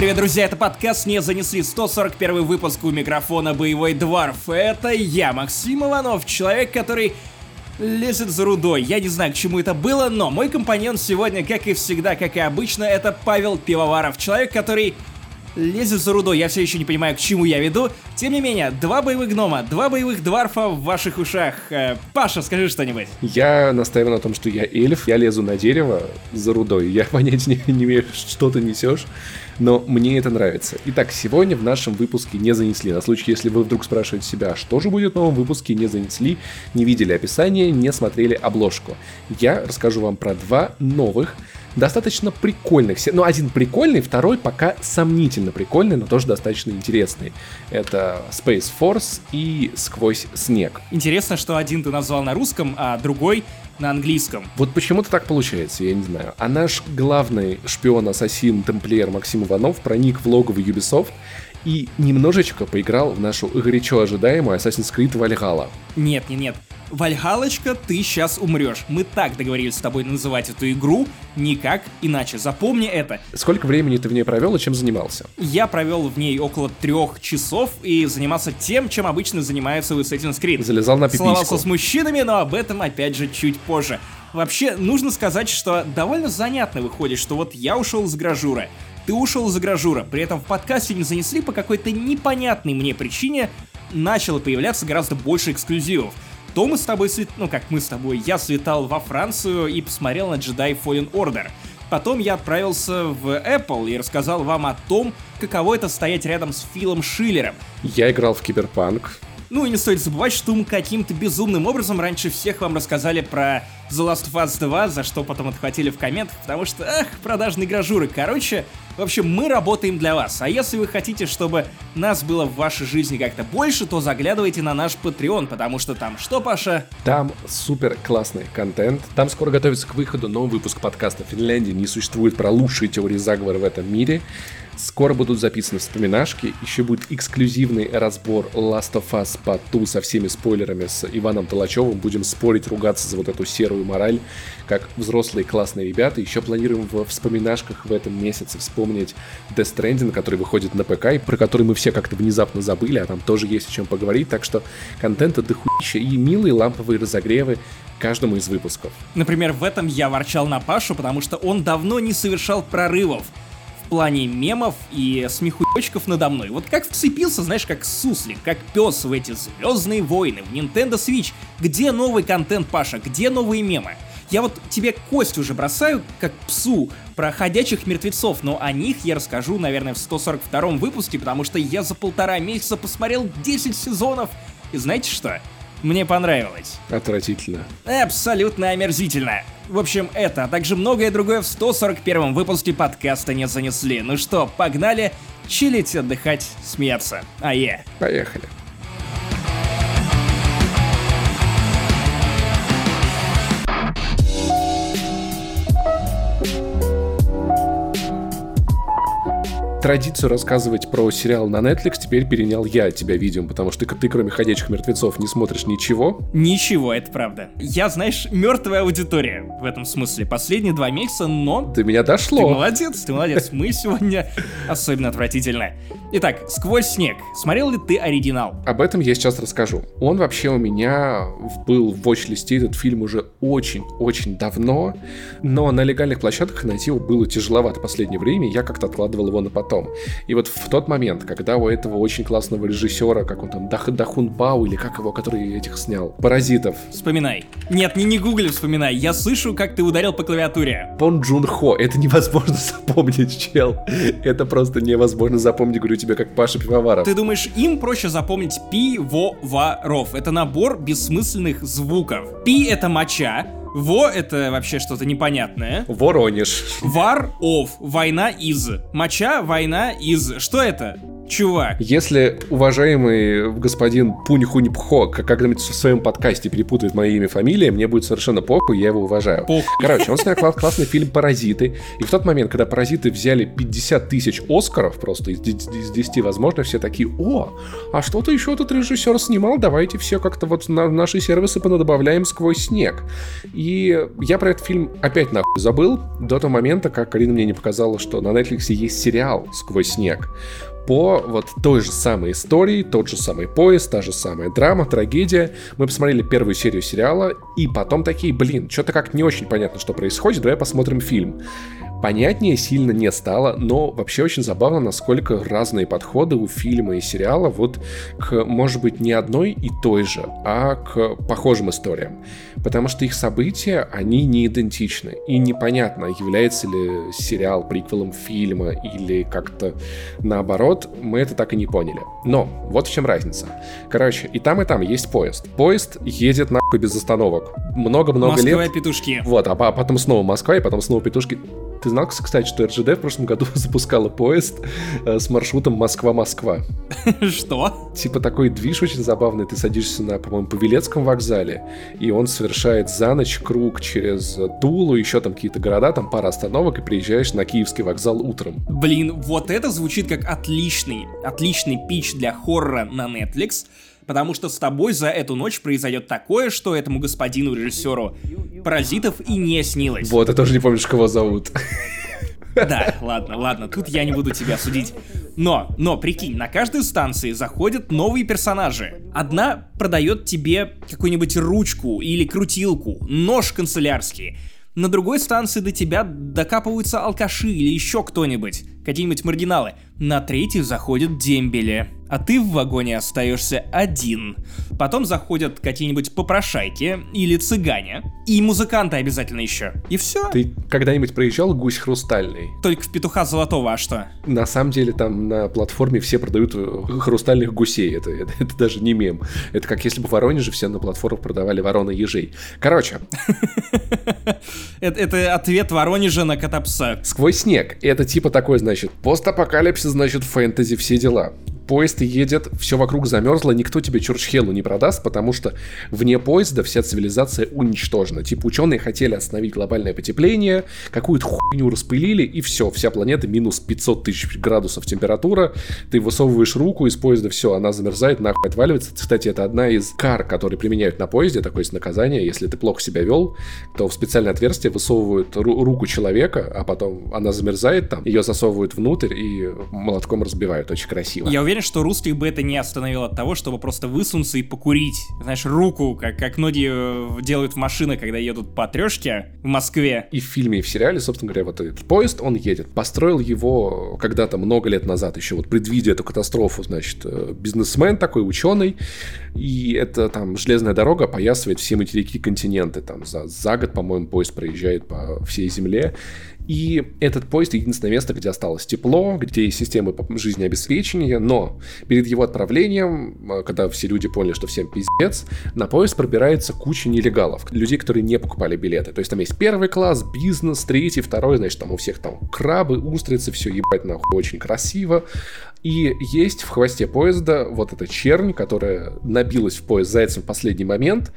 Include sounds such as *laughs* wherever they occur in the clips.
Привет, друзья, это подкаст «Не занесли» 141 выпуск у микрофона «Боевой дворф». Это я, Максим Иванов, человек, который лезет за рудой. Я не знаю, к чему это было, но мой компаньон сегодня, как и всегда, как и обычно, это Павел Пивоваров, человек, который лезет за рудой. Я все еще не понимаю, к чему я веду. Тем не менее, два боевых гнома, два боевых дварфа в ваших ушах. Э, Паша, скажи что-нибудь. Я настаиваю на том, что я эльф, я лезу на дерево за рудой. Я *laughs* понятия не, не имею, что ты несешь, но мне это нравится. Итак, сегодня в нашем выпуске не занесли. На случай, если вы вдруг спрашиваете себя, что же будет в новом выпуске не занесли, не видели описание, не смотрели обложку. Я расскажу вам про два новых достаточно прикольных. Ну, один прикольный, второй пока сомнительно прикольный, но тоже достаточно интересный. Это Space Force и Сквозь снег. Интересно, что один ты назвал на русском, а другой на английском. Вот почему-то так получается, я не знаю. А наш главный шпион-ассасин, темплиер Максим Иванов проник в логово Ubisoft и немножечко поиграл в нашу горячо ожидаемую Assassin's Creed Valhalla. Нет, нет, нет. Вальгалочка, ты сейчас умрешь. Мы так договорились с тобой называть эту игру, никак иначе. Запомни это. Сколько времени ты в ней провел и чем занимался? Я провел в ней около трех часов и занимался тем, чем обычно занимаются в Assassin's Creed. Залезал на пипиську. Целовался с мужчинами, но об этом опять же чуть позже. Вообще, нужно сказать, что довольно занятно выходит, что вот я ушел из гражура, ты ушел из гражура, при этом в подкасте не занесли по какой-то непонятной мне причине, начало появляться гораздо больше эксклюзивов то мы с тобой, слет... ну как мы с тобой, я слетал во Францию и посмотрел на Jedi Fallen Order. Потом я отправился в Apple и рассказал вам о том, каково это стоять рядом с Филом Шиллером. Я играл в Киберпанк. Ну и не стоит забывать, что мы каким-то безумным образом раньше всех вам рассказали про The Last of Us 2, за что потом отхватили в комментах, потому что, ах, продажные гражуры. Короче, в общем, мы работаем для вас. А если вы хотите, чтобы нас было в вашей жизни как-то больше, то заглядывайте на наш Patreon, потому что там что, Паша? Там супер классный контент. Там скоро готовится к выходу новый выпуск подкаста «Финляндии не существует» про лучшие теории заговора в этом мире. Скоро будут записаны вспоминашки, еще будет эксклюзивный разбор Last of Us по ту со всеми спойлерами с Иваном Толачевым. Будем спорить, ругаться за вот эту серую мораль, как взрослые классные ребята. Еще планируем в вспоминашках в этом месяце вспомнить Death Stranding, который выходит на ПК, и про который мы все как-то внезапно забыли, а там тоже есть о чем поговорить. Так что контента дохуища и милые ламповые разогревы каждому из выпусков. Например, в этом я ворчал на Пашу, потому что он давно не совершал прорывов плане мемов и смехуёчков надо мной. Вот как вцепился, знаешь, как суслик, как пес в эти Звездные войны, в Nintendo Switch. Где новый контент, Паша? Где новые мемы? Я вот тебе кость уже бросаю, как псу, про ходячих мертвецов, но о них я расскажу, наверное, в 142 выпуске, потому что я за полтора месяца посмотрел 10 сезонов. И знаете что? Мне понравилось. Отвратительно. Абсолютно омерзительно. В общем, это, а также многое другое в 141 выпуске подкаста не занесли. Ну что, погнали чилить, отдыхать, смеяться. А я. Поехали. Традицию рассказывать про сериал на Netflix теперь перенял я тебя, видео, потому что ты, кроме «Ходячих мертвецов», не смотришь ничего. Ничего, это правда. Я, знаешь, мертвая аудитория в этом смысле. Последние два месяца, но... Ты меня дошло. Ты молодец, ты молодец. Мы сегодня особенно отвратительно. Итак, «Сквозь снег». Смотрел ли ты оригинал? Об этом я сейчас расскажу. Он вообще у меня был в watch-листе, этот фильм уже очень-очень давно, но на легальных площадках найти его было тяжеловато в последнее время, я как-то откладывал его на потом. И вот в тот момент, когда у этого очень классного режиссера, как он там, Дах, Дахун Бау, или как его, который этих снял, «Паразитов». Вспоминай. Нет, не не гугли, вспоминай. Я слышу, как ты ударил по клавиатуре. Пон Джун Хо. Это невозможно *laughs* запомнить, чел. Это просто невозможно запомнить, говорю тебе, как Паша Пивоваров. Ты думаешь, им проще запомнить пивоваров? Это набор бессмысленных звуков. Пи — это моча, во — это вообще что-то непонятное. Воронеж. Вар — ов, война из. Моча — война из. Что это? Чувак. Если уважаемый господин Пунь-Хунь-Пхо когда-нибудь в своем подкасте перепутает мое имя и фамилия, мне будет совершенно похуй, я его уважаю. Похуй. Короче, он снял классный фильм «Паразиты», и в тот момент, когда «Паразиты» взяли 50 тысяч Оскаров просто из 10 возможно, все такие, о, а что-то еще этот режиссер снимал, давайте все как-то вот на наши сервисы понадобавляем сквозь снег. И я про этот фильм опять нахуй забыл до того момента, как Карина мне не показала, что на Netflix есть сериал «Сквозь снег» по вот той же самой истории, тот же самый поезд, та же самая драма, трагедия. Мы посмотрели первую серию сериала, и потом такие, блин, что-то как не очень понятно, что происходит, давай посмотрим фильм. Понятнее сильно не стало, но вообще очень забавно, насколько разные подходы у фильма и сериала вот к, может быть, не одной и той же, а к похожим историям. Потому что их события, они не идентичны. И непонятно, является ли сериал приквелом фильма или как-то наоборот, мы это так и не поняли. Но вот в чем разница. Короче, и там, и там есть поезд. Поезд едет нахуй без остановок. Много-много лет. Москва петушки. Вот, а потом снова Москва, и потом снова петушки ты знал, кстати, что РЖД в прошлом году *laughs* запускала поезд э, с маршрутом Москва-Москва? *laughs* Что? Типа такой движ очень забавный. Ты садишься на, по-моему, Павелецком вокзале, и он совершает за ночь круг через Тулу, еще там какие-то города, там пара остановок, и приезжаешь на Киевский вокзал утром. Блин, вот это звучит как отличный, отличный пич для хоррора на Netflix потому что с тобой за эту ночь произойдет такое, что этому господину режиссеру паразитов и не снилось. Вот, ты тоже не помнишь, кого зовут. Да, ладно, ладно, тут я не буду тебя судить. Но, но, прикинь, на каждой станции заходят новые персонажи. Одна продает тебе какую-нибудь ручку или крутилку, нож канцелярский. На другой станции до тебя докапываются алкаши или еще кто-нибудь, какие-нибудь маргиналы. На третий заходят дембели а ты в вагоне остаешься один. Потом заходят какие-нибудь попрошайки или цыгане, и музыканты обязательно еще. И все. Ты когда-нибудь проезжал гусь хрустальный? Только в петуха золотого, а что? На самом деле там на платформе все продают э, хрустальных гусей. Это, это, это даже не мем. Это как если бы в Воронеже все на платформах продавали ворона ежей. Короче. *laughs* Это ответ Воронежа на Котопса. Сквозь снег. Это типа такой, значит, постапокалипсис, значит, фэнтези, все дела поезд едет, все вокруг замерзло, никто тебе Чурчхелу не продаст, потому что вне поезда вся цивилизация уничтожена. Типа ученые хотели остановить глобальное потепление, какую-то хуйню распылили, и все, вся планета минус 500 тысяч градусов температура, ты высовываешь руку из поезда, все, она замерзает, нахуй отваливается. Кстати, это одна из кар, которые применяют на поезде, такое есть наказание, если ты плохо себя вел, то в специальное отверстие высовывают ру- руку человека, а потом она замерзает там, ее засовывают внутрь и молотком разбивают, очень красиво. Я уверен, уверен, что русских бы это не остановило от того, чтобы просто высунуться и покурить. Знаешь, руку, как, как многие э, делают в машинах, когда едут по трешке в Москве. И в фильме, и в сериале, собственно говоря, вот этот поезд, он едет. Построил его когда-то много лет назад, еще вот предвидя эту катастрофу, значит, э, бизнесмен такой, ученый, и это там железная дорога опоясывает все материки континенты. Там за, за год, по-моему, поезд проезжает по всей земле. И этот поезд единственное место, где осталось тепло, где есть системы жизнеобеспечения, но перед его отправлением, э, когда все люди поняли, что всем пиздец, на поезд пробирается куча нелегалов, людей, которые не покупали билеты. То есть там есть первый класс, бизнес, третий, второй, значит, там у всех там крабы, устрицы, все ебать нахуй очень красиво. И есть в хвосте поезда вот эта чернь, которая набилась в поезд зайцем в последний момент,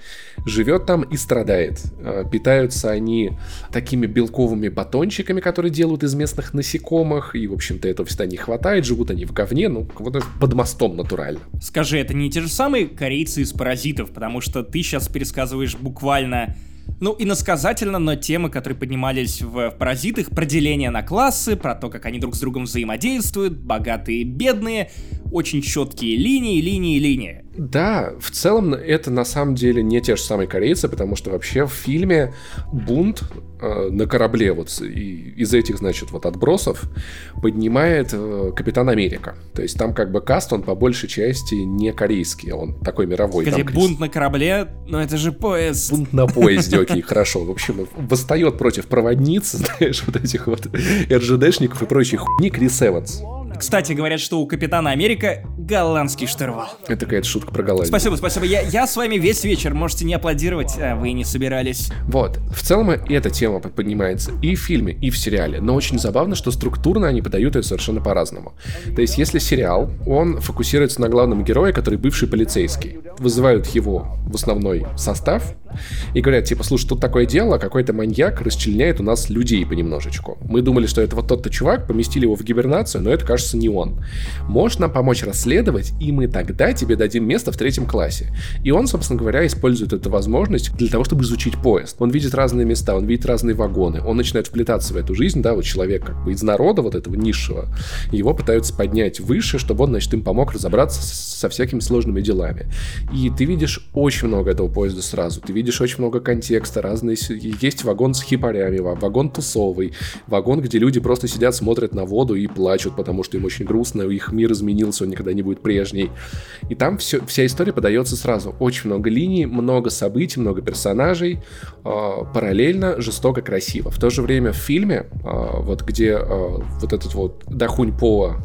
живет там и страдает. Э, питаются они такими белковыми батончиками, которые делают из местных насекомых, и, в общем-то, этого всегда не хватает, живут они в говне, ну, вот под мостом натурально. Скажи, это не те же самые корейцы из «Паразитов», потому что ты сейчас пересказываешь буквально ну, иносказательно, но темы, которые поднимались в «Паразитах», про деление на классы, про то, как они друг с другом взаимодействуют, богатые и бедные, очень четкие линии, линии, линии. Да, в целом это на самом деле не те же самые корейцы, потому что вообще в фильме бунт э, на корабле вот и, из этих, значит, вот отбросов поднимает э, Капитан Америка. То есть там как бы каст, он по большей части не корейский, он такой мировой. Где бунт на корабле, но это же поезд. Бунт на поезде, окей, хорошо. В общем, восстает против проводниц, *laughs* знаешь, вот этих вот РЖДшников и прочей хуйни Крис Эванс. Кстати, говорят, что у Капитана Америка голландский штурвал. Это какая-то шутка про Голландию. Спасибо, спасибо. Я, я с вами весь вечер, можете не аплодировать, а вы не собирались. Вот. В целом эта тема поднимается и в фильме, и в сериале. Но очень забавно, что структурно они подают ее совершенно по-разному. То есть, если сериал, он фокусируется на главном герое, который бывший полицейский. Вызывают его в основной состав, и говорят, типа, слушай, тут такое дело, какой-то маньяк расчленяет у нас людей понемножечку. Мы думали, что это вот тот-то чувак, поместили его в гибернацию, но это, кажется, не он. Можешь нам помочь расследовать, и мы тогда тебе дадим место в третьем классе. И он, собственно говоря, использует эту возможность для того, чтобы изучить поезд. Он видит разные места, он видит разные вагоны, он начинает вплетаться в эту жизнь, да, вот человек как бы из народа вот этого низшего, его пытаются поднять выше, чтобы он, значит, им помог разобраться со всякими сложными делами. И ты видишь очень много этого поезда сразу. Ты видишь очень много контекста, разные... Есть вагон с хипарями, вагон тусовый, вагон, где люди просто сидят, смотрят на воду и плачут, потому что им очень грустно, их мир изменился, он никогда не будет прежний. И там все, вся история подается сразу. Очень много линий, много событий, много персонажей, э, параллельно, жестоко, красиво. В то же время в фильме, э, вот где э, вот этот вот Дахунь Поа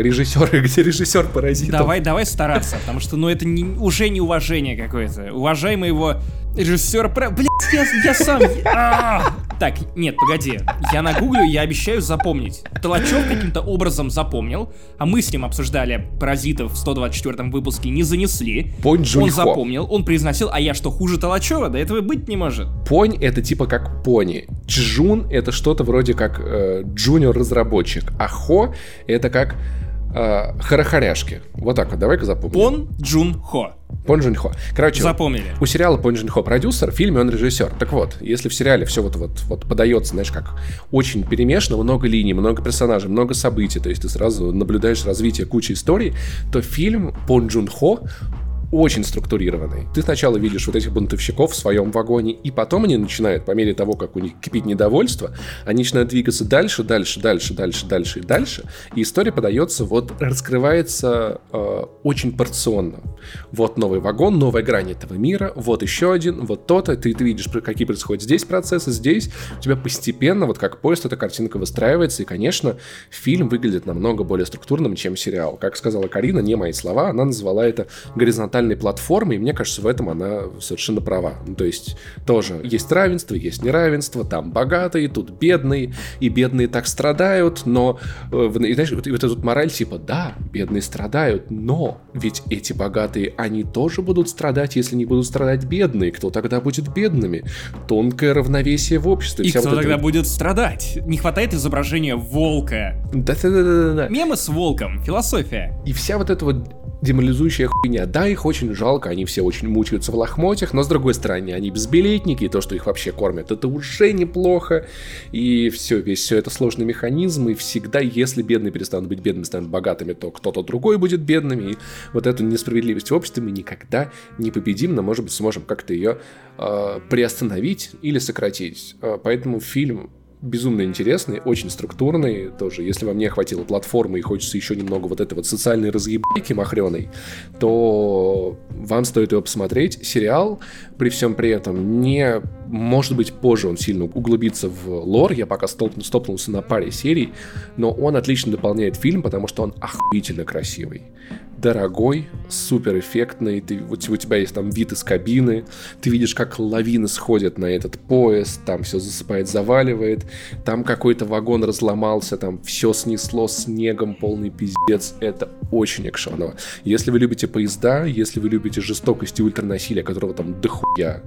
режиссер, *laughs* где режиссер паразит. Давай, давай стараться, потому что, ну, это не, уже неуважение какое-то. Уважаемый его режиссер... Про... Блять, я, я сам... А! Так, нет, погоди. Я нагуглю, я обещаю запомнить. Толочев каким-то образом запомнил, а мы с ним обсуждали «Паразитов» в 124 выпуске, не занесли. Понь Он запомнил, он произносил, а я что, хуже Толочева? Да этого быть не может. Понь — это типа как пони. Джун — это что-то вроде как э, джуниор-разработчик, а Хо — это как э, харахаряшки. Вот так вот, давай-ка запомним. Пон Джун Хо. Пон Джун Хо. Короче, Запомнили. у сериала Пон Джун Хо продюсер, в фильме он режиссер. Так вот, если в сериале все вот, вот, вот подается, знаешь, как очень перемешано, много линий, много персонажей, много событий, то есть ты сразу наблюдаешь развитие кучи историй, то фильм Пон Джун Хо очень структурированный. Ты сначала видишь вот этих бунтовщиков в своем вагоне, и потом они начинают, по мере того, как у них кипит недовольство, они начинают двигаться дальше, дальше, дальше, дальше, дальше и дальше. И история подается, вот раскрывается э, очень порционно. Вот новый вагон, новая грань этого мира, вот еще один, вот то-то. Ты, ты видишь, какие происходят здесь процессы, здесь. У тебя постепенно, вот как поезд, эта картинка выстраивается, и, конечно, фильм выглядит намного более структурным, чем сериал. Как сказала Карина, не мои слова, она назвала это горизонтальным горизонтальной платформы, и мне кажется, в этом она совершенно права. Ну, то есть тоже есть равенство, есть неравенство, там богатые, тут бедные, и бедные так страдают, но, э, и, знаешь, вот, вот эта мораль типа, да, бедные страдают, но ведь эти богатые, они тоже будут страдать, если не будут страдать бедные. Кто тогда будет бедными? Тонкое равновесие в обществе. И Вся кто вот тогда это... будет страдать? Не хватает изображения волка. Да-да-да-да-да. Мемы с волком, философия. И вся вот эта вот деморализующая хуйня. Да, их очень жалко, они все очень мучаются в лохмотьях, но с другой стороны, они безбилетники, и то, что их вообще кормят, это уже неплохо. И все, весь все это сложный механизм, и всегда, если бедные перестанут быть бедными, станут богатыми, то кто-то другой будет бедным, и вот эту несправедливость в обществе мы никогда не победим, но, может быть, сможем как-то ее э, приостановить или сократить. Э, поэтому фильм безумно интересный, очень структурный тоже. Если вам не хватило платформы и хочется еще немного вот этой вот социальной разъебайки махреной, то вам стоит его посмотреть. Сериал, при всем при этом, не... Может быть, позже он сильно углубится в лор, я пока столкну, стопнулся на паре серий, но он отлично дополняет фильм, потому что он охуительно красивый дорогой, супер эффектный, ты, вот у тебя есть там вид из кабины, ты видишь, как лавины сходят на этот поезд, там все засыпает, заваливает, там какой-то вагон разломался, там все снесло снегом, полный пиздец, это очень экшоново. Если вы любите поезда, если вы любите жестокость и ультранасилие, которого там дохуя,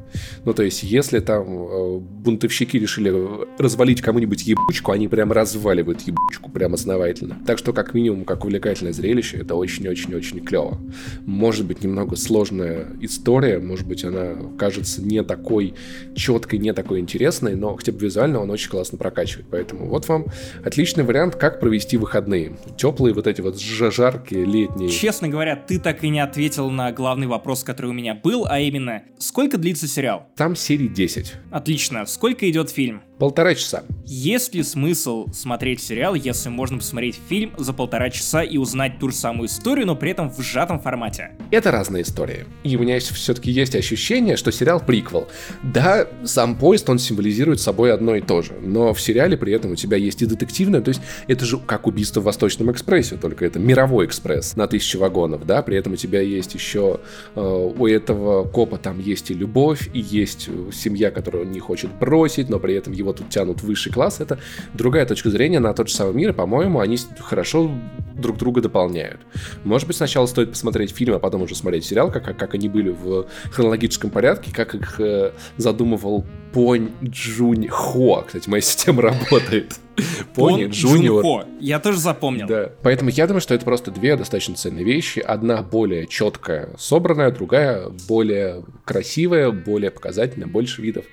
ну то есть если там э, бунтовщики решили развалить кому-нибудь ебучку, они прям разваливают ебучку, прям основательно. Так что как минимум, как увлекательное зрелище, это очень-очень очень клево. Может быть, немного сложная история, может быть, она кажется не такой четкой, не такой интересной, но хотя бы визуально он очень классно прокачивает. Поэтому вот вам отличный вариант, как провести выходные. Теплые вот эти вот жаркие летние. Честно говоря, ты так и не ответил на главный вопрос, который у меня был, а именно, сколько длится сериал? Там серий 10. Отлично. Сколько идет фильм? Полтора часа. Есть ли смысл смотреть сериал, если можно посмотреть фильм за полтора часа и узнать ту же самую историю, но при этом в сжатом формате? Это разные истории. И у меня все-таки есть ощущение, что сериал приквел. Да, сам поезд, он символизирует собой одно и то же, но в сериале при этом у тебя есть и детективное, то есть это же как убийство в Восточном экспрессе, только это мировой экспресс на тысячу вагонов, да, при этом у тебя есть еще э, у этого копа там есть и любовь, и есть семья, которую он не хочет бросить, но при этом его тут тянут в высший класс, это другая точка зрения на тот же самый мир, и, по-моему, они хорошо друг друга дополняют. Может быть, сначала стоит посмотреть фильм, а потом уже смотреть сериал, как, как они были в хронологическом порядке, как их э, задумывал Понь Джунь Хо. Кстати, моя система *laughs* работает. *laughs* Пони Джуниор. Я тоже запомнил. Да. Поэтому я думаю, что это просто две достаточно ценные вещи. Одна более четкая, собранная, другая более красивая, более показательная, больше видов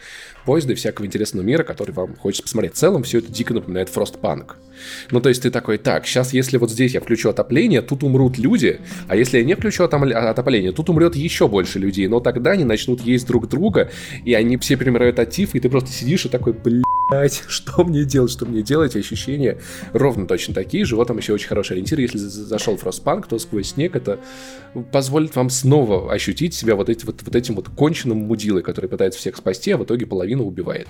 поезда и всякого интересного мира, который вам хочется посмотреть. В целом все это дико напоминает Frostpunk. Ну, то есть ты такой, так, сейчас если вот здесь я включу отопление, тут умрут люди, а если я не включу отопление, тут умрет еще больше людей, но тогда они начнут есть друг друга, и они все примирают от тифа, и ты просто сидишь и такой, блядь, *laughs* что мне делать, что мне делать, ощущения ровно точно такие же. Вот там еще очень хороший ориентир, если зашел Frostpunk, то сквозь снег это позволит вам снова ощутить себя вот, эти, вот, вот этим вот конченным мудилой, который пытается всех спасти, а в итоге половину убивает.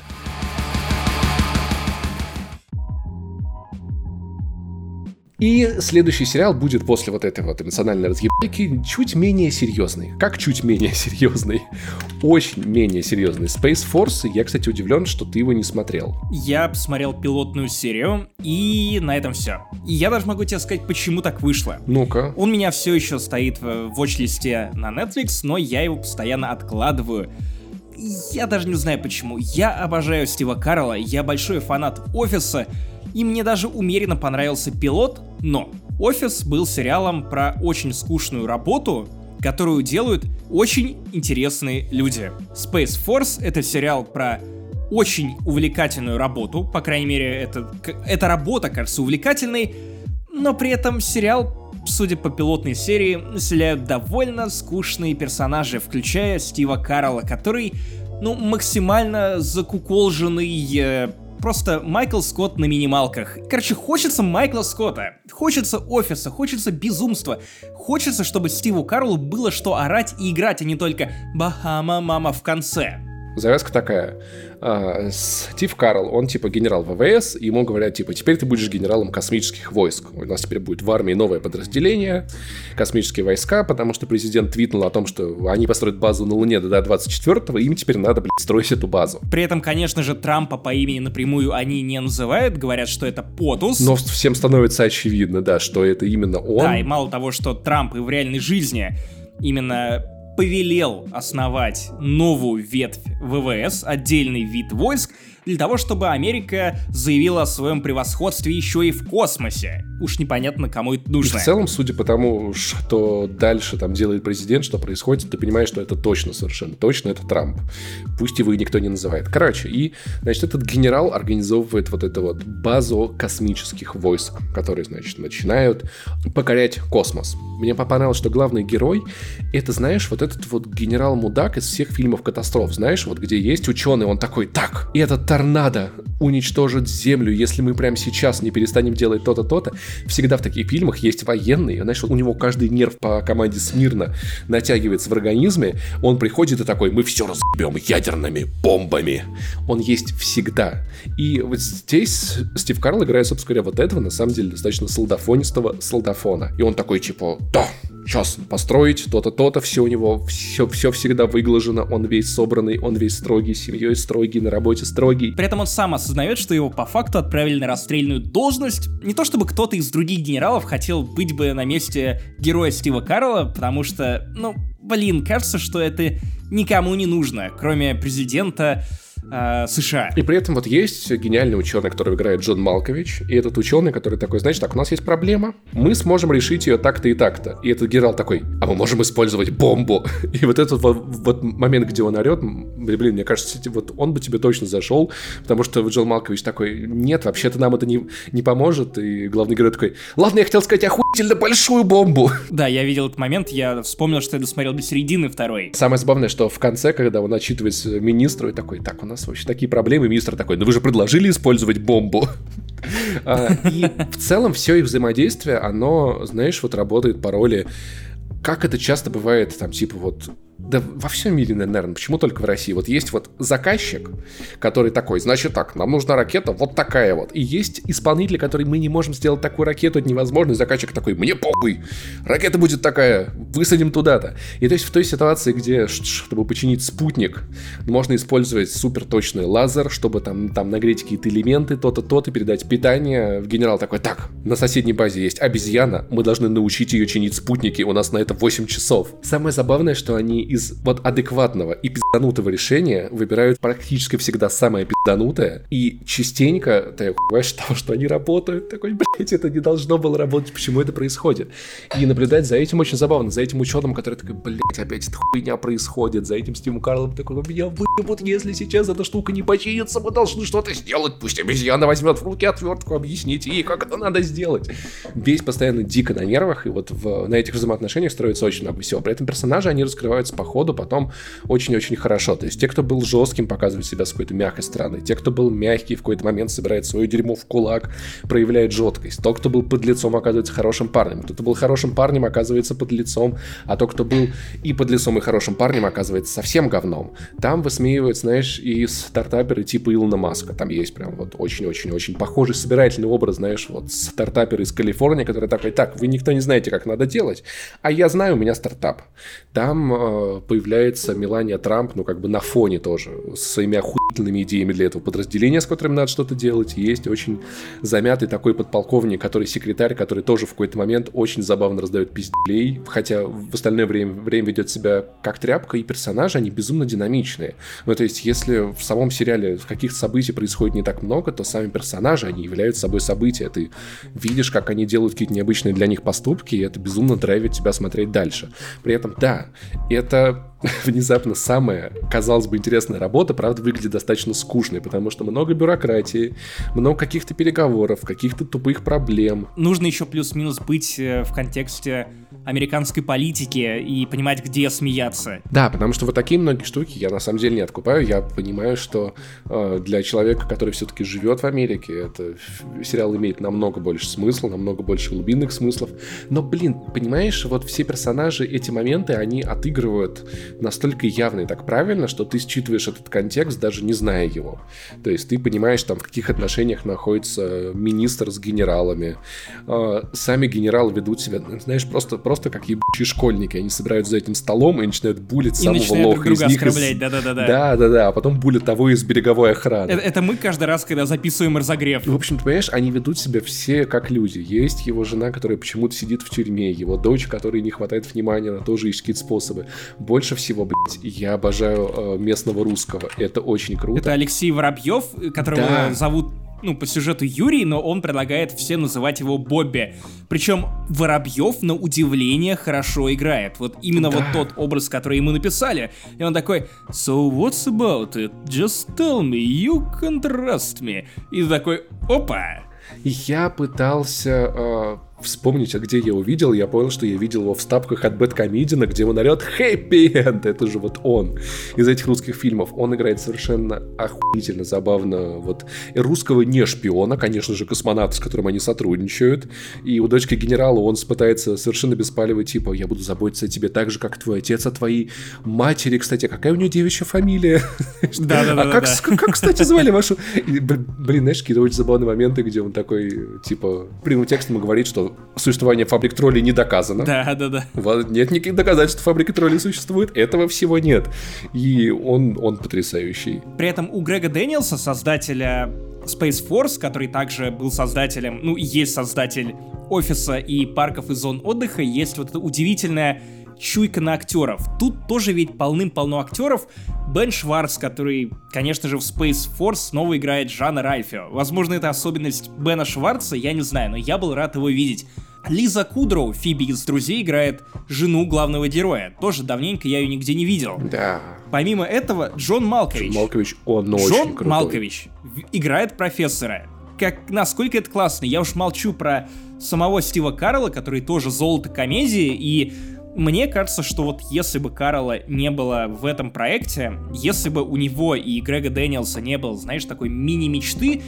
И следующий сериал будет после вот этой вот эмоциональной разъебайки чуть менее серьезный. Как чуть менее *laughs* серьезный? Очень менее серьезный. Space Force, я, кстати, удивлен, что ты его не смотрел. Я посмотрел пилотную серию, и на этом все. И я даже могу тебе сказать, почему так вышло. Ну-ка. Он у меня все еще стоит в watch-листе на Netflix, но я его постоянно откладываю. Я даже не знаю почему. Я обожаю Стива Карла, я большой фанат Офиса, и мне даже умеренно понравился пилот, но «Офис» был сериалом про очень скучную работу, которую делают очень интересные люди. Space Force — это сериал про очень увлекательную работу, по крайней мере, это, эта работа кажется увлекательной, но при этом сериал, судя по пилотной серии, населяют довольно скучные персонажи, включая Стива Карла, который, ну, максимально закуколженный э, просто Майкл Скотт на минималках. Короче, хочется Майкла Скотта, хочется офиса, хочется безумства, хочется, чтобы Стиву Карлу было что орать и играть, а не только «Бахама, мама» в конце. Завязка такая. А, Стив Карл, он типа генерал ВВС, ему говорят, типа, теперь ты будешь генералом космических войск. У нас теперь будет в армии новое подразделение, космические войска, потому что президент твитнул о том, что они построят базу на Луне до 24-го, им теперь надо, блядь, строить эту базу. При этом, конечно же, Трампа по имени напрямую они не называют, говорят, что это Потус. Но всем становится очевидно, да, что это именно он. Да, и мало того, что Трамп и в реальной жизни именно повелел основать новую ветвь ВВС, отдельный вид войск, для того, чтобы Америка заявила о своем превосходстве еще и в космосе. Уж непонятно, кому это нужно. И в целом, судя по тому, что дальше там делает президент, что происходит, ты понимаешь, что это точно совершенно точно, это Трамп. Пусть его и никто не называет. Короче, и, значит, этот генерал организовывает вот эту вот базу космических войск, которые, значит, начинают покорять космос. Мне понравилось, что главный герой, это, знаешь, вот этот вот генерал-мудак из всех фильмов катастроф, знаешь, вот где есть ученый, он такой, так, и этот торнадо уничтожит Землю, если мы прямо сейчас не перестанем делать то-то, то-то. Всегда в таких фильмах есть военные, знаешь, у него каждый нерв по команде смирно натягивается в организме, он приходит и такой, мы все разъебем ядерными бомбами. Он есть всегда. И вот здесь Стив Карл играет, собственно говоря, вот этого, на самом деле, достаточно солдафонистого солдафона. И он такой, типа, да, сейчас построить то-то, то-то, все у него, все, все всегда выглажено, он весь собранный, он весь строгий, семьей строгий, на работе строгий. При этом он сам осознает, что его по факту отправили на расстрельную должность. Не то чтобы кто-то из других генералов хотел быть бы на месте героя Стива Карла, потому что, ну, блин, кажется, что это никому не нужно, кроме президента, э, США. И при этом вот есть гениальный ученый, который играет Джон Малкович, и этот ученый, который такой, знаешь, так, у нас есть проблема, мы сможем решить ее так-то и так-то. И этот генерал такой, а мы можем использовать бомбу. *laughs* И вот этот вот, вот момент, где он орет, блин, мне кажется, вот он бы тебе точно зашел, потому что Джон Малкович такой, нет, вообще-то нам это не, не поможет. И главный герой такой, ладно, я хотел сказать охуительно большую бомбу. *laughs* Да, я видел этот момент, я вспомнил, что я досмотрел до середины второй. Самое забавное, что в конце, когда он отчитывается министру и такой, так, у нас нас вообще такие проблемы. Министр такой, ну вы же предложили использовать бомбу. А, и в целом все их взаимодействие, оно, знаешь, вот работает по роли как это часто бывает, там, типа, вот, да во всем мире, наверное, почему только в России? Вот есть вот заказчик, который такой, значит так, нам нужна ракета вот такая вот. И есть исполнитель, который мы не можем сделать такую ракету, это невозможно. И заказчик такой, мне похуй, ракета будет такая, высадим туда-то. И то есть в той ситуации, где, чтобы починить спутник, можно использовать супер точный лазер, чтобы там, там нагреть какие-то элементы, то-то, то-то, передать питание. Генерал такой, так, на соседней базе есть обезьяна, мы должны научить ее чинить спутники, у нас на это 8 часов. Самое забавное, что они из вот адекватного и пизданутого решения выбирают практически всегда самое пизданутое, и частенько ты охуеваешь того, что они работают. Такой, блядь, это не должно было работать, почему это происходит? И наблюдать за этим очень забавно, за этим ученым, который такой, блядь, опять эта хуйня происходит, за этим Стивом Карлом такой, меня выебут, если сейчас эта штука не починится, мы должны что-то сделать, пусть обезьяна возьмет в руки отвертку, объясните ей, как это надо сделать. Весь постоянно дико на нервах, и вот в, на этих взаимоотношениях строится очень много всего. При этом персонажи, они раскрываются по ходу потом очень-очень хорошо. То есть те, кто был жестким, показывают себя с какой-то мягкой стороны. Те, кто был мягкий, в какой-то момент собирает свое дерьмо в кулак, проявляет жесткость. Тот, кто был под лицом, оказывается хорошим парнем. Тот, кто был хорошим парнем, оказывается под лицом. А тот, кто был и под лицом, и хорошим парнем, оказывается совсем говном. Там высмеивают, знаешь, и стартаперы типа Илона Маска. Там есть прям вот очень-очень-очень похожий собирательный образ, знаешь, вот стартапер из Калифорнии, который такой, так, вы никто не знаете, как надо делать, а я знаю, у меня стартап. Там э, появляется Мелания Трамп, ну, как бы на фоне тоже, с своими охуительными идеями для этого подразделения, с которым надо что-то делать. Есть очень замятый такой подполковник, который секретарь, который тоже в какой-то момент очень забавно раздает пизделей, хотя в остальное время, время ведет себя как тряпка, и персонажи, они безумно динамичные. Ну, то есть, если в самом сериале каких-то событий происходит не так много, то сами персонажи, они являются собой события. Ты видишь, как они делают какие-то необычные для них поступки, и это безумно драйвит тебя смотреть дальше. При этом, да, это uh, *laughs* внезапно самая, казалось бы, интересная работа, правда, выглядит достаточно скучной, потому что много бюрократии, много каких-то переговоров, каких-то тупых проблем. Нужно еще плюс-минус быть э, в контексте американской политики и понимать, где смеяться. Да, потому что вот такие многие штуки я на самом деле не откупаю. Я понимаю, что э, для человека, который все-таки живет в Америке, это сериал имеет намного больше смысла, намного больше глубинных смыслов. Но, блин, понимаешь, вот все персонажи, эти моменты, они отыгрывают настолько явно и так правильно, что ты считываешь этот контекст, даже не зная его. То есть ты понимаешь, там, в каких отношениях находится министр с генералами. Э, сами генералы ведут себя, знаешь, просто, просто как ебучие школьники. Они собираются за этим столом и начинают булить и самого начинают лоха друг из них. Из... Да-да-да. Да-да-да, а потом булят того из береговой охраны. Это, это мы каждый раз, когда записываем разогрев. В общем, ты понимаешь, они ведут себя все как люди. Есть его жена, которая почему-то сидит в тюрьме, его дочь, которой не хватает внимания, она тоже ищет какие-то способы. Больше всего, блядь, я обожаю э, местного русского. Это очень круто. Это Алексей Воробьев, которого да. зовут ну, по сюжету Юрий, но он предлагает всем называть его Бобби. Причем Воробьев, на удивление, хорошо играет. Вот именно да. вот тот образ, который ему написали. И он такой, so what's about it? Just tell me, you can trust me. И такой, опа! Я пытался э, вспомнить, а где я увидел, я понял, что я видел его в стапках от Бэткомедина, где он орет «Хэппи Энд!» Это же вот он из этих русских фильмов. Он играет совершенно охуительно, забавно. Вот и русского не шпиона, конечно же, космонавта, с которым они сотрудничают. И у дочки генерала он пытается совершенно беспалевый, типа «Я буду заботиться о тебе так же, как твой отец, о твоей матери». Кстати, какая у нее девичья фамилия? *laughs* Да-да-да. А как, как, кстати, звали вашу... Блин, знаешь, какие-то очень забавные моменты, где он такой, типа, прямым текстом говорит, что существование фабрик троллей не доказано. Да, да, да. Нет никаких доказательств, что фабрики троллей существует. Этого всего нет. И он, он потрясающий. При этом у Грега Дэниелса, создателя Space Force, который также был создателем, ну, есть создатель офиса и парков и зон отдыха, есть вот эта удивительная чуйка на актеров. Тут тоже ведь полным-полно актеров. Бен Шварц, который, конечно же, в Space Force снова играет Жана Ральфио. Возможно, это особенность Бена Шварца, я не знаю, но я был рад его видеть. Лиза Кудроу, Фиби из «Друзей», играет жену главного героя. Тоже давненько я ее нигде не видел. Да. Помимо этого, Джон Малкович. Джон Малкович, он очень Джон крутой. Малкович играет профессора. Как, насколько это классно. Я уж молчу про самого Стива Карла, который тоже золото комедии, и Мне кажется, что вот если бы Карла не было в этом проекте, если бы у него и Грега Дэниелса не было, знаешь, такой мини-мечты,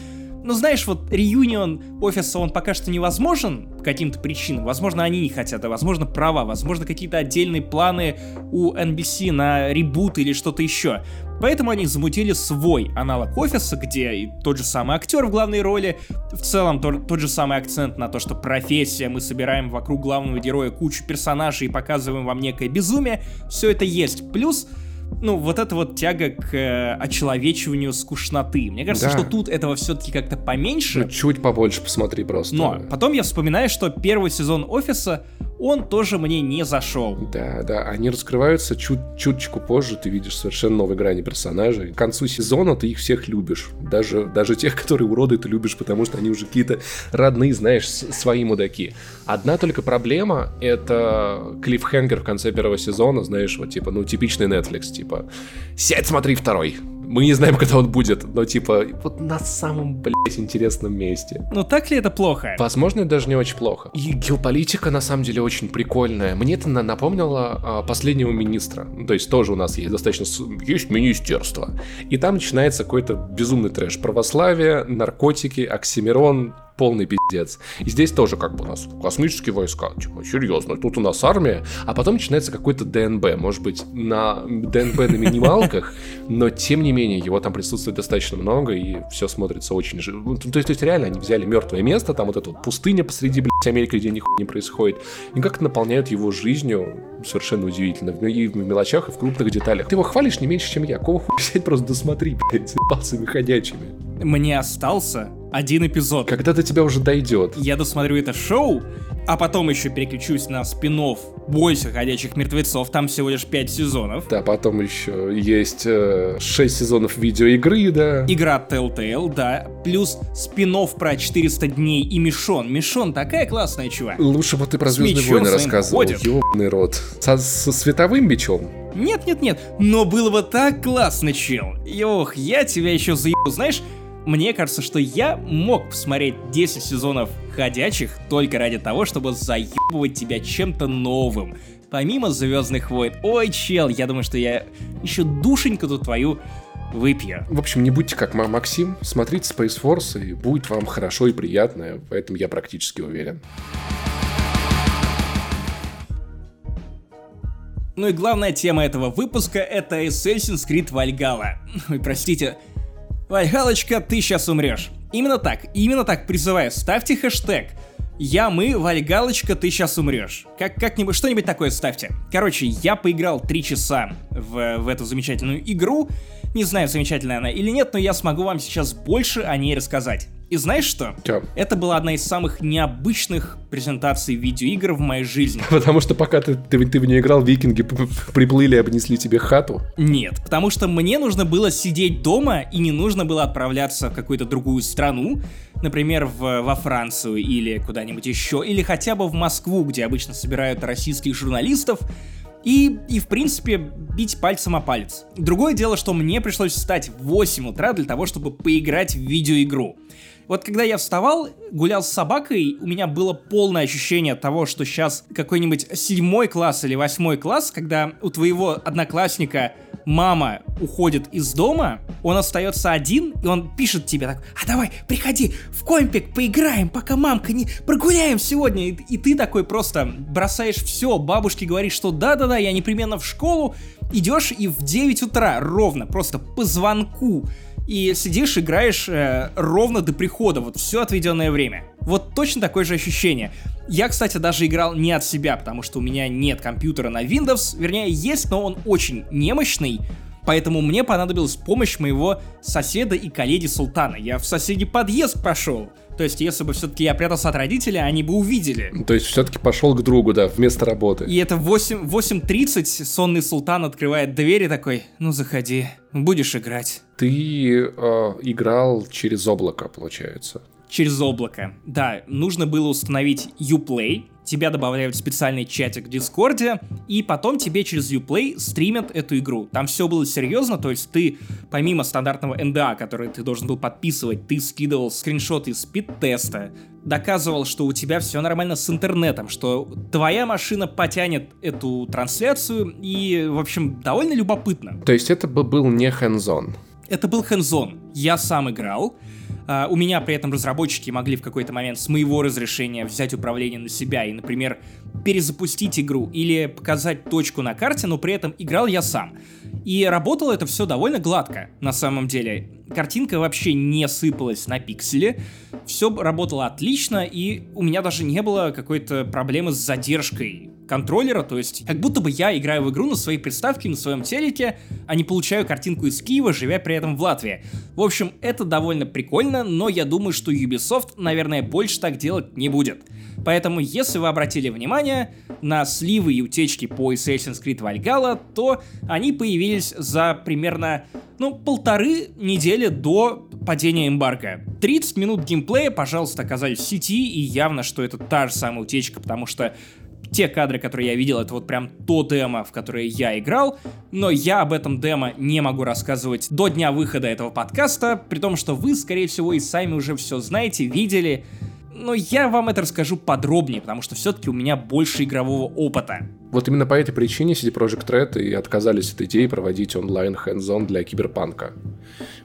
ну, знаешь, вот реюнион офиса, он пока что невозможен по каким-то причинам. Возможно, они не хотят, а возможно, права. Возможно, какие-то отдельные планы у NBC на ребут или что-то еще. Поэтому они замутили свой аналог офиса, где и тот же самый актер в главной роли, в целом тот, тот же самый акцент на то, что профессия, мы собираем вокруг главного героя кучу персонажей и показываем вам некое безумие, все это есть. Плюс ну, вот эта вот тяга к э, очеловечиванию скучноты. Мне кажется, да. что тут этого все-таки как-то поменьше. Ну, чуть побольше посмотри просто. Но потом я вспоминаю, что первый сезон «Офиса» он тоже мне не зашел. Да, да, они раскрываются чуть чуточку позже, ты видишь совершенно новые грани персонажей. К концу сезона ты их всех любишь. Даже, даже тех, которые уроды, ты любишь, потому что они уже какие-то родные, знаешь, свои мудаки. Одна только проблема — это клиффхенгер в конце первого сезона, знаешь, вот типа, ну, типичный Netflix, типа, сядь, смотри второй. Мы не знаем, *laughs* когда он будет, но типа вот на самом, блядь, интересном месте. Ну так ли это плохо? Возможно, даже не очень плохо. И геополитика на самом деле очень прикольная. Мне это напомнило а, последнего министра. То есть тоже у нас есть достаточно... Есть министерство. И там начинается какой-то безумный трэш. Православие, наркотики, оксимирон, полный пиздец. И здесь тоже как бы у нас космические войска, типа, серьезно, тут у нас армия, а потом начинается какой-то ДНБ, может быть, на ДНБ на минималках, *laughs* но тем не менее, его там присутствует достаточно много, и все смотрится очень... Ну, то, то есть реально они взяли мертвое место, там вот эта вот пустыня посреди, блядь, Америки, где нихуя не происходит, и как наполняют его жизнью совершенно удивительно. И в мелочах, и в крупных деталях. Ты его хвалишь не меньше, чем я. Кого хуй взять, просто досмотри, блядь, пальцами ходячими. Мне остался один эпизод. Когда до тебя уже дойдет. Я досмотрю это шоу, а потом еще переключусь на спин «Бойся ходячих мертвецов», там всего лишь 5 сезонов. Да, потом еще есть э, 6 сезонов видеоигры, да. Игра Telltale, да, плюс спин про 400 дней и Мишон. Мишон такая классная, чувак. Лучше бы ты про Звездные войны рассказывал, ёбаный рот. Со, со световым мечом? Нет-нет-нет, но было бы так классно, чел. Ох, я тебя еще заебу, знаешь, мне кажется, что я мог посмотреть 10 сезонов «Ходячих» только ради того, чтобы заебывать тебя чем-то новым. Помимо «Звездных войн». Ой, чел, я думаю, что я еще душеньку тут твою выпью. В общем, не будьте как Максим, смотрите Space Force, и будет вам хорошо и приятно, в этом я практически уверен. Ну и главная тема этого выпуска — это Assassin's Creed Valhalla. Ой, простите, Вальгалочка, ты сейчас умрешь. Именно так, именно так призываю. Ставьте хэштег. Я, мы, Вальгалочка, ты сейчас умрешь. Как, как-нибудь, что-нибудь такое ставьте. Короче, я поиграл 3 часа в, в эту замечательную игру. Не знаю, замечательная она или нет, но я смогу вам сейчас больше о ней рассказать. И знаешь что? Чё? Это была одна из самых необычных презентаций видеоигр в моей жизни. *laughs* Потому что пока ты, ты, ты в нее играл, викинги приплыли и обнесли тебе хату? Нет, потому что мне нужно было сидеть дома и не нужно было отправляться в какую-то другую страну, например, в, во Францию или куда-нибудь еще, или хотя бы в Москву, где обычно собирают российских журналистов, и, и, в принципе, бить пальцем о палец. Другое дело, что мне пришлось встать в 8 утра для того, чтобы поиграть в видеоигру. Вот когда я вставал, гулял с собакой, у меня было полное ощущение того, что сейчас какой-нибудь седьмой класс или восьмой класс, когда у твоего одноклассника мама уходит из дома, он остается один, и он пишет тебе так, а давай, приходи в компик, поиграем, пока мамка не... Прогуляем сегодня. И, и ты такой просто бросаешь все, бабушке говоришь, что да-да-да, я непременно в школу, идешь и в 9 утра ровно, просто по звонку и сидишь, играешь э, ровно до прихода, вот все отведенное время. Вот точно такое же ощущение. Я, кстати, даже играл не от себя, потому что у меня нет компьютера на Windows, вернее, есть, но он очень немощный, поэтому мне понадобилась помощь моего соседа и коллеги Султана. Я в соседний подъезд пошел. То есть, если бы все-таки я прятался от родителей, они бы увидели. То есть, все-таки пошел к другу, да, вместо работы. И это 8, 8.30, сонный султан открывает двери такой, ну заходи, будешь играть. Ты э, играл через облако, получается. Через облако. Да, нужно было установить Uplay, тебя добавляют в специальный чатик в Дискорде, и потом тебе через Uplay стримят эту игру. Там все было серьезно, то есть ты, помимо стандартного NDA, который ты должен был подписывать, ты скидывал скриншоты из спид-теста, доказывал, что у тебя все нормально с интернетом, что твоя машина потянет эту трансляцию, и, в общем, довольно любопытно. То есть это был не hands-on? Это был hands-on. Я сам играл, у меня при этом разработчики могли в какой-то момент с моего разрешения взять управление на себя. И, например, перезапустить игру или показать точку на карте, но при этом играл я сам. И работало это все довольно гладко, на самом деле. Картинка вообще не сыпалась на пиксели, все работало отлично, и у меня даже не было какой-то проблемы с задержкой контроллера, то есть как будто бы я играю в игру на своей приставке, на своем телеке, а не получаю картинку из Киева, живя при этом в Латвии. В общем, это довольно прикольно, но я думаю, что Ubisoft, наверное, больше так делать не будет. Поэтому, если вы обратили внимание на сливы и утечки по Assassin's Creed Valhalla, то они появились за примерно, ну, полторы недели до падения эмбарго. 30 минут геймплея, пожалуйста, оказались в сети, и явно, что это та же самая утечка, потому что те кадры, которые я видел, это вот прям то демо, в которое я играл, но я об этом демо не могу рассказывать до дня выхода этого подкаста, при том, что вы, скорее всего, и сами уже все знаете, видели, но я вам это расскажу подробнее, потому что все-таки у меня больше игрового опыта. Вот именно по этой причине CD Projekt Red и отказались от идеи проводить онлайн hands-on для киберпанка.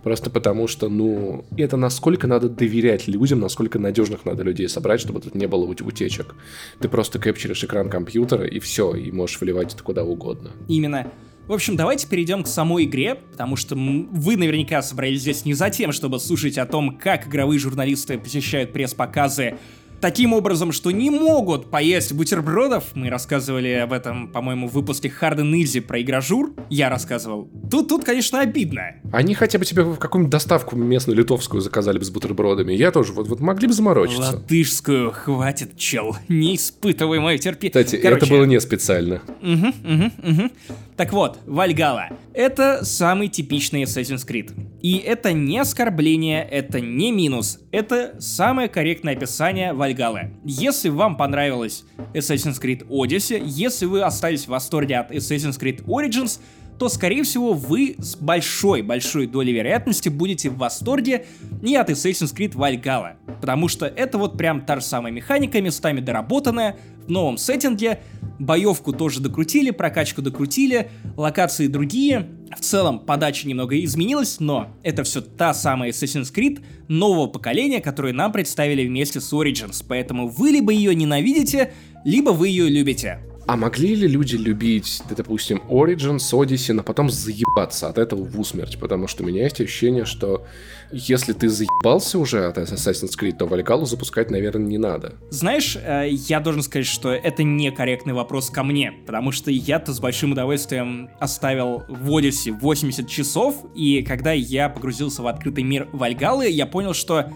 Просто потому что, ну, это насколько надо доверять людям, насколько надежных надо людей собрать, чтобы тут не было утечек. Ты просто кэпчеришь экран компьютера и все, и можешь вливать это куда угодно. Именно. В общем, давайте перейдем к самой игре, потому что вы наверняка собрались здесь не за тем, чтобы слушать о том, как игровые журналисты посещают пресс-показы таким образом, что не могут поесть бутербродов. Мы рассказывали об этом, по-моему, в выпуске Харден Изи про игражур. Я рассказывал. Тут, тут, конечно, обидно. Они хотя бы тебе в какую-нибудь доставку местную литовскую заказали бы с бутербродами. Я тоже вот, вот могли бы заморочиться. Латышскую, хватит, чел. Не испытывай мое терпение. Кстати, Короче... это было не специально. Угу, угу, угу. Так вот, Вальгала. Это самый типичный Assassin's Creed. И это не оскорбление, это не минус. Это самое корректное описание Вальгала Valhalla. Если вам понравилась Assassin's Creed Odyssey, если вы остались в восторге от Assassin's Creed Origins, то, скорее всего, вы с большой-большой долей вероятности будете в восторге не от Assassin's Creed Valhalla, потому что это вот прям та же самая механика, местами доработанная, в новом сеттинге, боевку тоже докрутили, прокачку докрутили, локации другие, в целом подача немного изменилась, но это все та самая Assassin's Creed нового поколения, которую нам представили вместе с Origins, поэтому вы либо ее ненавидите, либо вы ее любите. А могли ли люди любить, допустим, Origins, Odyssey, но потом заебаться от этого в усмерть? Потому что у меня есть ощущение, что если ты заебался уже от Assassin's Creed, то Вальгалу запускать, наверное, не надо. Знаешь, э, я должен сказать, что это некорректный вопрос ко мне, потому что я-то с большим удовольствием оставил в Odyssey 80 часов, и когда я погрузился в открытый мир Вальгалы, я понял, что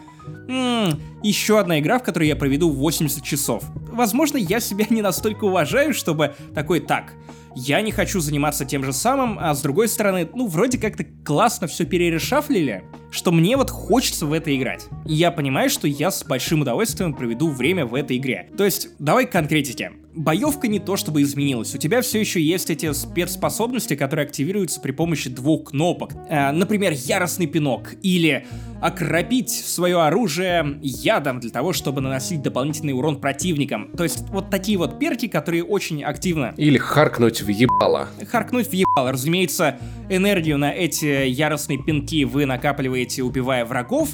Ммм, еще одна игра, в которой я проведу 80 часов. Возможно, я себя не настолько уважаю, чтобы такой так. Я не хочу заниматься тем же самым, а с другой стороны, ну, вроде как-то классно все перерешафлили, что мне вот хочется в это играть. И я понимаю, что я с большим удовольствием проведу время в этой игре. То есть, давай к конкретике боевка не то чтобы изменилась. У тебя все еще есть эти спецспособности, которые активируются при помощи двух кнопок. Э, например, яростный пинок или окропить свое оружие ядом для того, чтобы наносить дополнительный урон противникам. То есть вот такие вот перки, которые очень активно... Или харкнуть в ебало. Харкнуть в ебало. Разумеется, энергию на эти яростные пинки вы накапливаете, убивая врагов,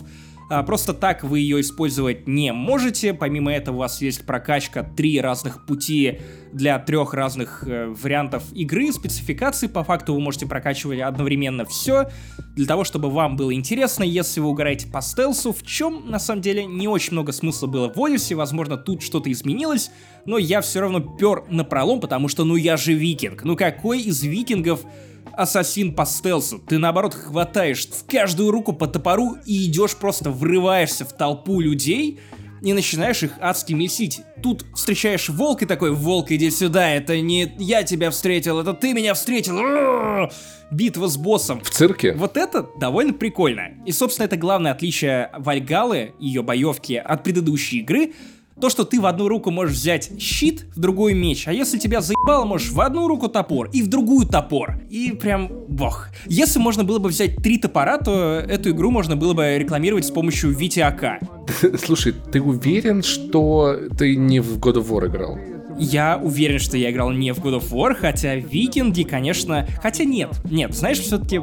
просто так вы ее использовать не можете. Помимо этого у вас есть прокачка три разных пути для трех разных э, вариантов игры, спецификации. По факту вы можете прокачивать одновременно все, для того, чтобы вам было интересно, если вы угораете по стелсу, в чем, на самом деле, не очень много смысла было в Odyssey, возможно, тут что-то изменилось, но я все равно пер на пролом, потому что, ну, я же викинг. Ну, какой из викингов ассасин по стелсу. Ты наоборот хватаешь в каждую руку по топору и идешь просто врываешься в толпу людей, и начинаешь их адски месить. Тут встречаешь волк и такой, волк, иди сюда, это не я тебя встретил, это ты меня встретил. *laughs* Битва с боссом. В цирке? Вот это довольно прикольно. И, собственно, это главное отличие Вальгалы, ее боевки, от предыдущей игры, то, что ты в одну руку можешь взять щит, в другую меч, а если тебя заебало, можешь в одну руку топор и в другую топор. И прям, бог. Если можно было бы взять три топора, то эту игру можно было бы рекламировать с помощью Витиака. *laughs* Слушай, ты уверен, что ты не в God of War играл? Я уверен, что я играл не в God of War, хотя Викинги, конечно... Хотя нет, нет, знаешь, все-таки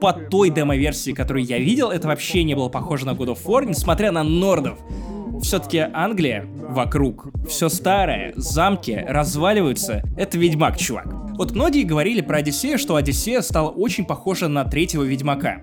по той демо-версии, которую я видел, это вообще не было похоже на God of War, несмотря на нордов все-таки Англия вокруг, все старое, замки разваливаются. Это Ведьмак, чувак. Вот многие говорили про Одиссея, что Одиссея стала очень похожа на третьего Ведьмака.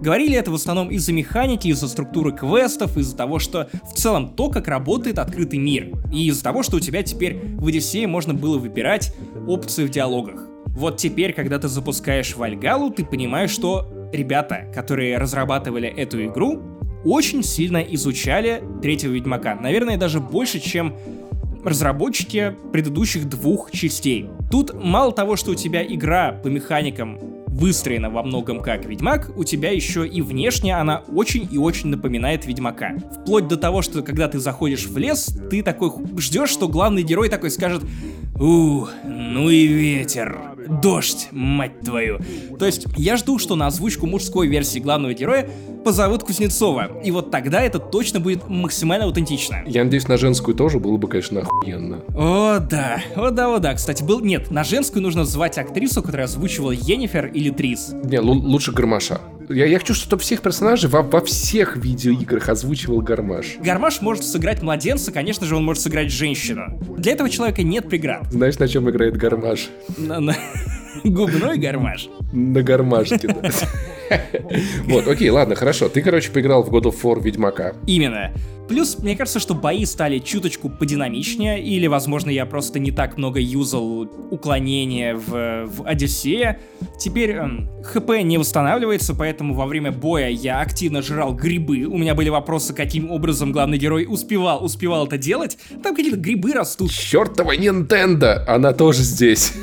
Говорили это в основном из-за механики, из-за структуры квестов, из-за того, что в целом то, как работает открытый мир, и из-за того, что у тебя теперь в Одиссее можно было выбирать опции в диалогах. Вот теперь, когда ты запускаешь Вальгалу, ты понимаешь, что ребята, которые разрабатывали эту игру, очень сильно изучали третьего Ведьмака. Наверное, даже больше, чем разработчики предыдущих двух частей. Тут мало того, что у тебя игра по механикам выстроена во многом как Ведьмак, у тебя еще и внешне она очень и очень напоминает Ведьмака. Вплоть до того, что когда ты заходишь в лес, ты такой ждешь, что главный герой такой скажет «Ух, ну и ветер, дождь, мать твою». То есть я жду, что на озвучку мужской версии главного героя позовут Кузнецова. И вот тогда это точно будет максимально аутентично. Я надеюсь, на женскую тоже было бы, конечно, охуенно. О, да. О, да, о, да. Кстати, был... Нет, на женскую нужно звать актрису, которая озвучивала Енифер или Трис. Не, лучше Гармаша. Я, я хочу, чтобы всех персонажей во, во всех видеоиграх озвучивал Гармаш. Гармаш может сыграть младенца, конечно же, он может сыграть женщину. Для этого человека нет преград. Знаешь, на чем играет Гармаш? На, на... *laughs* Губной гармаш. На гармашке, да. Вот, окей, ладно, хорошо. Ты, короче, поиграл в God of War Ведьмака. Именно. Плюс, мне кажется, что бои стали чуточку подинамичнее, или, возможно, я просто не так много юзал уклонения в, в Одиссее. Теперь эм, ХП не восстанавливается, поэтому во время боя я активно жрал грибы. У меня были вопросы, каким образом главный герой успевал, успевал это делать. Там какие-то грибы растут. Чёртова Нинтендо! Она тоже здесь.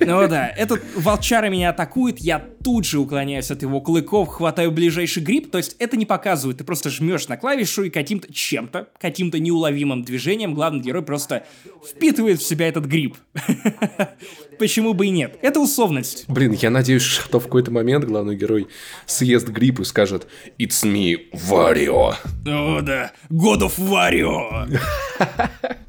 Ну да, этот волчара меня атакует, я тут же уклоняюсь от его клыков, хватаю ближайший гриб, то есть это не показывает, ты просто жмешь на клавишу и каким-то чем-то, каким-то неуловимым движением главный герой просто впитывает в себя этот гриб. *laughs* Почему бы и нет? Это условность. Блин, я надеюсь, что в какой-то момент главный герой съест гриб и скажет «It's me, Wario». О да, God of Wario. *laughs*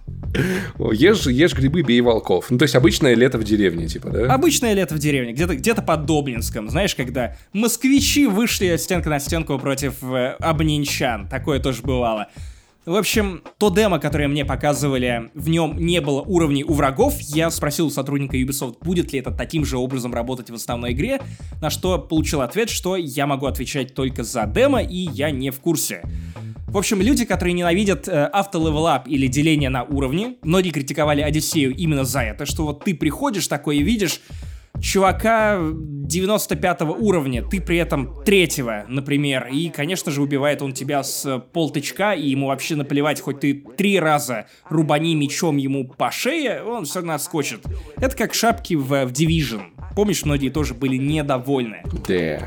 Ешь, ешь грибы, бей волков. Ну, то есть обычное лето в деревне, типа, да? Обычное лето в деревне, где-то где под Доблинском. Знаешь, когда москвичи вышли стенка на стенку против э, обнинчан. Такое тоже бывало. В общем, то демо, которое мне показывали, в нем не было уровней у врагов. Я спросил у сотрудника Ubisoft, будет ли это таким же образом работать в основной игре, на что получил ответ, что я могу отвечать только за демо, и я не в курсе. В общем, люди, которые ненавидят э, автолевелап или деление на уровни, многие критиковали Одиссею именно за это, что вот ты приходишь такой и видишь чувака 95 уровня, ты при этом третьего, например, и, конечно же, убивает он тебя с полтычка, и ему вообще наплевать, хоть ты три раза рубани мечом ему по шее, он все равно отскочит. Это как шапки в, в Division. Помнишь, многие тоже были недовольны. Да.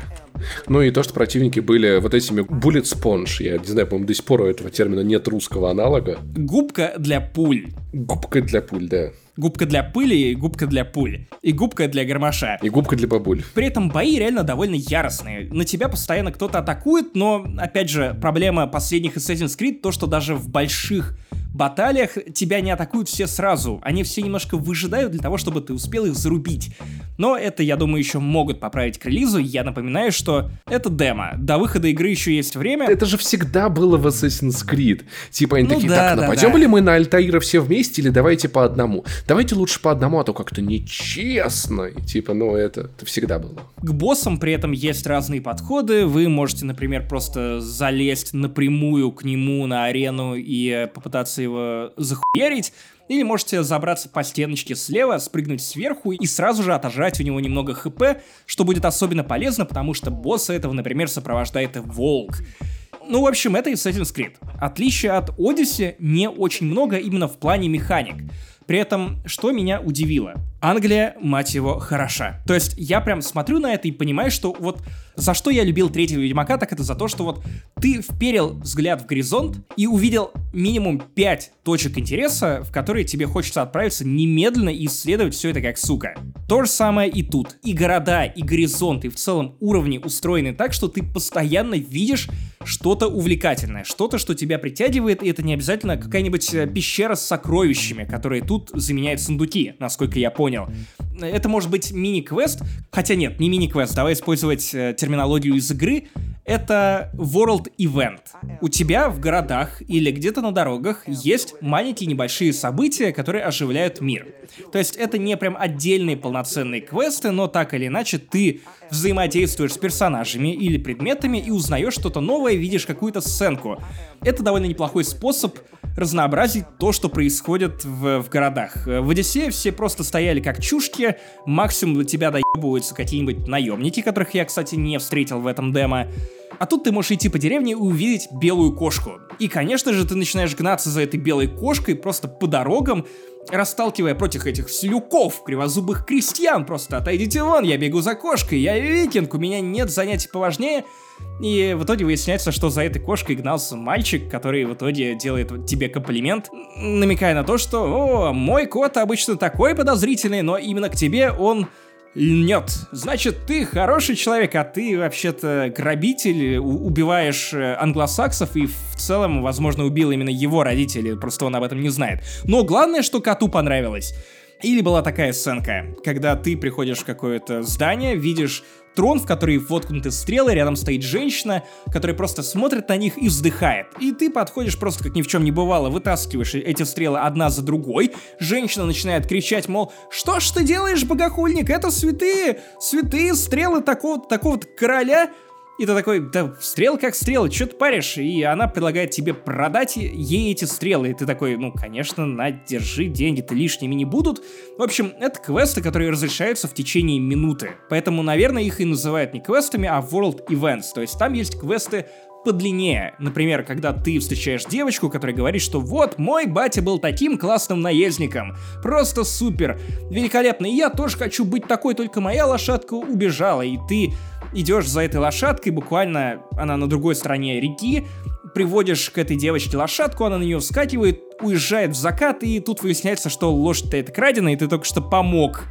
Ну и то, что противники были вот этими bullet sponge. Я не знаю, по-моему, до сих пор у этого термина нет русского аналога. Губка для пуль. Губка для пуль, да. Губка для пыли и губка для пуль. И губка для гармоша. И губка для бабуль. При этом бои реально довольно яростные. На тебя постоянно кто-то атакует, но, опять же, проблема последних Assassin's Creed то, что даже в больших баталиях тебя не атакуют все сразу. Они все немножко выжидают для того, чтобы ты успел их зарубить. Но это, я думаю, еще могут поправить к релизу. Я напоминаю, что это демо. До выхода игры еще есть время. Это же всегда было в Assassin's Creed. Типа они ну, такие, да, так, да, нападем да. ли мы на Альтаира все вместе или давайте по одному? Давайте лучше по одному, а то как-то нечестно. И, типа, ну это, это всегда было. К боссам при этом есть разные подходы. Вы можете, например, просто залезть напрямую к нему на арену и попытаться пытаться его захуярить, или можете забраться по стеночке слева, спрыгнуть сверху и сразу же отожрать у него немного хп, что будет особенно полезно, потому что босса этого, например, сопровождает волк. Ну, в общем, это Assassin's Creed. Отличие от Odyssey не очень много именно в плане механик. При этом, что меня удивило, Англия, мать его, хороша. То есть я прям смотрю на это и понимаю, что вот за что я любил третьего Ведьмака, так это за то, что вот ты вперил взгляд в горизонт и увидел минимум 5 точек интереса, в которые тебе хочется отправиться немедленно и исследовать все это как сука. То же самое и тут. И города, и горизонт, и в целом уровни устроены так, что ты постоянно видишь что-то увлекательное, что-то, что тебя притягивает, и это не обязательно какая-нибудь э, пещера с сокровищами, которые тут заменяют сундуки, насколько я понял. Это может быть мини-квест, хотя нет, не мини-квест, давай использовать э, терминологию из игры, это World Event. У тебя в городах или где-то на дорогах есть маленькие небольшие события, которые оживляют мир. То есть это не прям отдельные полноценные квесты, но так или иначе ты взаимодействуешь с персонажами или предметами и узнаешь что-то новое, видишь какую-то сценку. Это довольно неплохой способ разнообразить то, что происходит в, в городах. В Одиссее все просто стояли как чушки, максимум до тебя доебываются какие-нибудь наемники, которых я, кстати, не встретил в этом демо. А тут ты можешь идти по деревне и увидеть белую кошку. И, конечно же, ты начинаешь гнаться за этой белой кошкой просто по дорогам, расталкивая против этих слюков, кривозубых крестьян. Просто отойдите вон, я бегу за кошкой, я викинг, у меня нет занятий поважнее. И в итоге выясняется, что за этой кошкой гнался мальчик, который в итоге делает тебе комплимент, намекая на то, что «О, мой кот обычно такой подозрительный, но именно к тебе он нет, значит, ты хороший человек, а ты вообще-то грабитель, убиваешь э, англосаксов и в целом, возможно, убил именно его родители, просто он об этом не знает. Но главное, что коту понравилось. Или была такая сценка, когда ты приходишь в какое-то здание, видишь трон, в который воткнуты стрелы, рядом стоит женщина, которая просто смотрит на них и вздыхает. И ты подходишь просто как ни в чем не бывало, вытаскиваешь эти стрелы одна за другой, женщина начинает кричать, мол, что ж ты делаешь, богохульник, это святые, святые стрелы такого-то такого короля, и ты такой, да стрел как стрелы, что ты паришь? И она предлагает тебе продать ей эти стрелы. И ты такой, ну, конечно, на, держи, деньги-то лишними не будут. В общем, это квесты, которые разрешаются в течение минуты. Поэтому, наверное, их и называют не квестами, а World Events. То есть там есть квесты подлиннее. Например, когда ты встречаешь девочку, которая говорит, что вот, мой батя был таким классным наездником. Просто супер. Великолепно. И я тоже хочу быть такой, только моя лошадка убежала. И ты идешь за этой лошадкой, буквально она на другой стороне реки, приводишь к этой девочке лошадку, она на нее вскакивает, уезжает в закат, и тут выясняется, что лошадь-то это крадена, и ты только что помог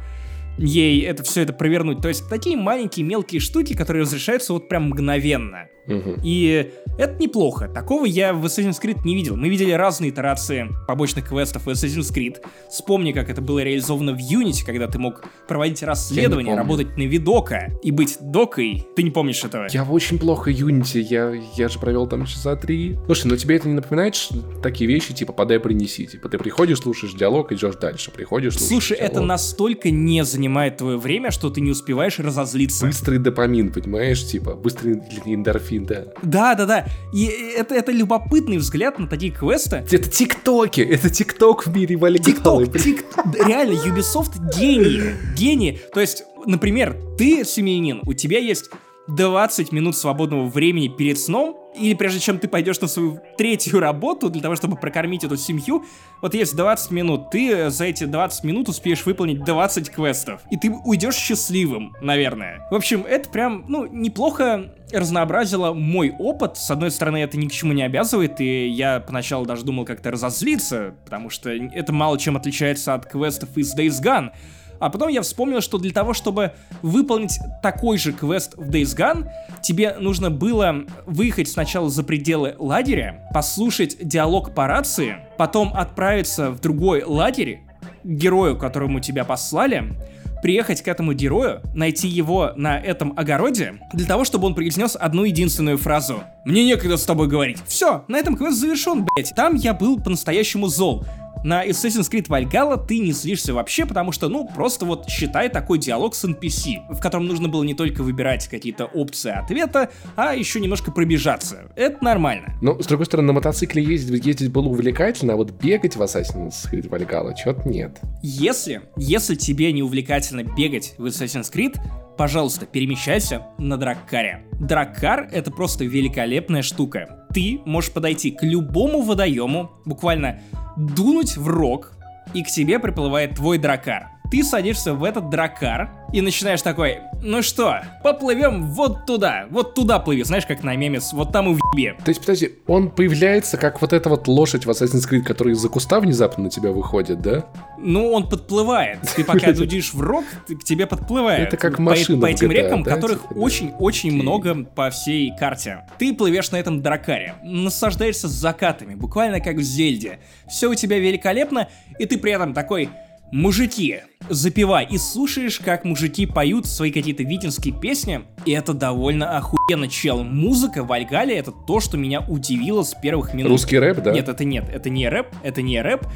ей это все это провернуть. То есть такие маленькие мелкие штуки, которые разрешаются вот прям мгновенно. И это неплохо. Такого я в Assassin's Creed не видел. Мы видели разные итерации побочных квестов в Assassin's Creed. Вспомни, как это было реализовано в Unity, когда ты мог проводить расследование, работать на видока и быть докой. Ты не помнишь этого? Я очень плохо Unity, я, я же провел там часа три. Слушай, ну тебе это не напоминает такие вещи, типа подай, принеси. Типа ты приходишь, слушаешь диалог, идешь дальше. Приходишь, слушаешь Слушай, диалог. это настолько не занимает твое время, что ты не успеваешь разозлиться. Быстрый допамин, понимаешь? Типа быстрый эндорфин да. Да, да, да. И это, это любопытный взгляд на такие квесты. Это тиктоки, это тикток в мире Вальгалы. Тикток, тик... реально, Ubisoft гении, гении. То есть, например, ты семьянин, у тебя есть 20 минут свободного времени перед сном, или прежде чем ты пойдешь на свою третью работу для того, чтобы прокормить эту семью, вот есть 20 минут, ты за эти 20 минут успеешь выполнить 20 квестов, и ты уйдешь счастливым, наверное. В общем, это прям, ну, неплохо разнообразило мой опыт. С одной стороны, это ни к чему не обязывает, и я поначалу даже думал как-то разозлиться, потому что это мало чем отличается от квестов из Days Gone, а потом я вспомнил, что для того, чтобы выполнить такой же квест в Days Gone, тебе нужно было выехать сначала за пределы лагеря, послушать диалог по рации, потом отправиться в другой лагерь, герою, которому тебя послали, приехать к этому герою, найти его на этом огороде, для того, чтобы он произнес одну единственную фразу. «Мне некогда с тобой говорить». Все, на этом квест завершен, блять. Там я был по-настоящему зол. На Assassin's Creed Valhalla ты не злишься вообще, потому что, ну, просто вот считай такой диалог с NPC, в котором нужно было не только выбирать какие-то опции ответа, а еще немножко пробежаться. Это нормально. Ну, с другой стороны, на мотоцикле ездить, ездить было увлекательно, а вот бегать в Assassin's Creed Valhalla что-то нет. Если, если тебе не увлекательно бегать в Assassin's Creed, пожалуйста, перемещайся на Драккаре. Драккар — это просто великолепная штука. Ты можешь подойти к любому водоему, буквально дунуть в рог, и к тебе приплывает твой дракар ты садишься в этот дракар и начинаешь такой, ну что, поплывем вот туда, вот туда плыви, знаешь, как на меме, вот там и в ебе. То есть, подожди, он появляется как вот эта вот лошадь в Assassin's Creed, которая из-за куста внезапно на тебя выходит, да? Ну, он подплывает. Ты пока *laughs* дудишь в рог, к тебе подплывает. Это как машина По, по этим рекам, которых очень-очень типа, много по всей карте. Ты плывешь на этом дракаре, наслаждаешься закатами, буквально как в Зельде. Все у тебя великолепно, и ты при этом такой Мужики, запивай и слушаешь, как мужики поют свои какие-то викинские песни, и это довольно охуенно, чел. Музыка в Альгале это то, что меня удивило с первых минут. Русский рэп, да? Нет, это нет, это не рэп, это не рэп,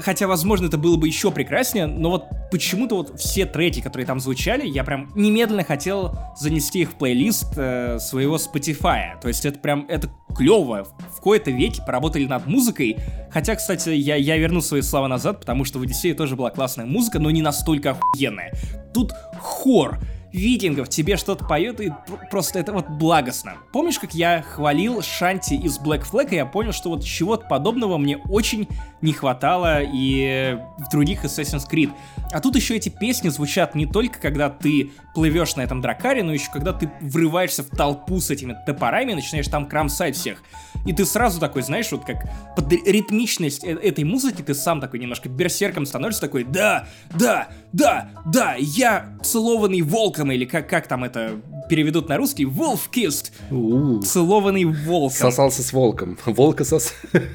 хотя, возможно, это было бы еще прекраснее, но вот почему-то вот все треки, которые там звучали, я прям немедленно хотел занести их в плейлист э, своего Spotify. То есть это прям, это клево. В кои-то веке поработали над музыкой. Хотя, кстати, я, я верну свои слова назад, потому что в Одиссее тоже была классная музыка, но не настолько охуенная. Тут хор, викингов тебе что-то поют, и просто это вот благостно. Помнишь, как я хвалил Шанти из Black Flag, и я понял, что вот чего-то подобного мне очень не хватало и в других Assassin's Creed. А тут еще эти песни звучат не только когда ты плывешь на этом дракаре, но еще когда ты врываешься в толпу с этими топорами и начинаешь там крамсать всех. И ты сразу такой, знаешь, вот как под ритмичность э, этой музыки ты сам такой немножко берсерком становишься такой, да, да, да, да, я целованный волком, или как, как там это переведут на русский, У-у-у. целованный волком. Сосался с волком, волка сос...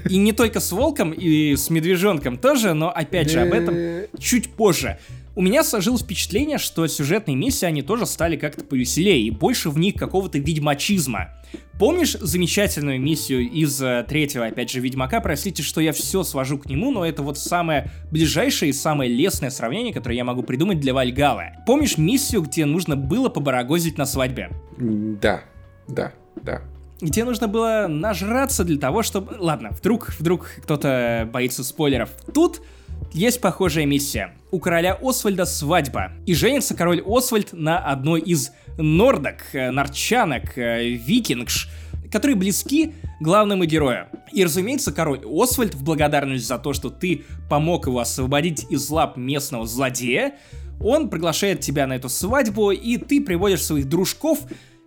И не только с волком, и с медвежонком тоже, но опять же об этом чуть позже. У меня сложилось впечатление, что сюжетные миссии, они тоже стали как-то повеселее, и больше в них какого-то ведьмачизма. Помнишь замечательную миссию из э, третьего, опять же, Ведьмака? Простите, что я все свожу к нему, но это вот самое ближайшее и самое лесное сравнение, которое я могу придумать для Вальгалы. Помнишь миссию, где нужно было побарагозить на свадьбе? Да, да, да где нужно было нажраться для того, чтобы... Ладно, вдруг, вдруг кто-то боится спойлеров. Тут есть похожая миссия. У короля Освальда свадьба. И женится король Освальд на одной из нордок, э, норчанок, э, викингш, которые близки главному герою. И, разумеется, король Освальд в благодарность за то, что ты помог его освободить из лап местного злодея, он приглашает тебя на эту свадьбу, и ты приводишь своих дружков,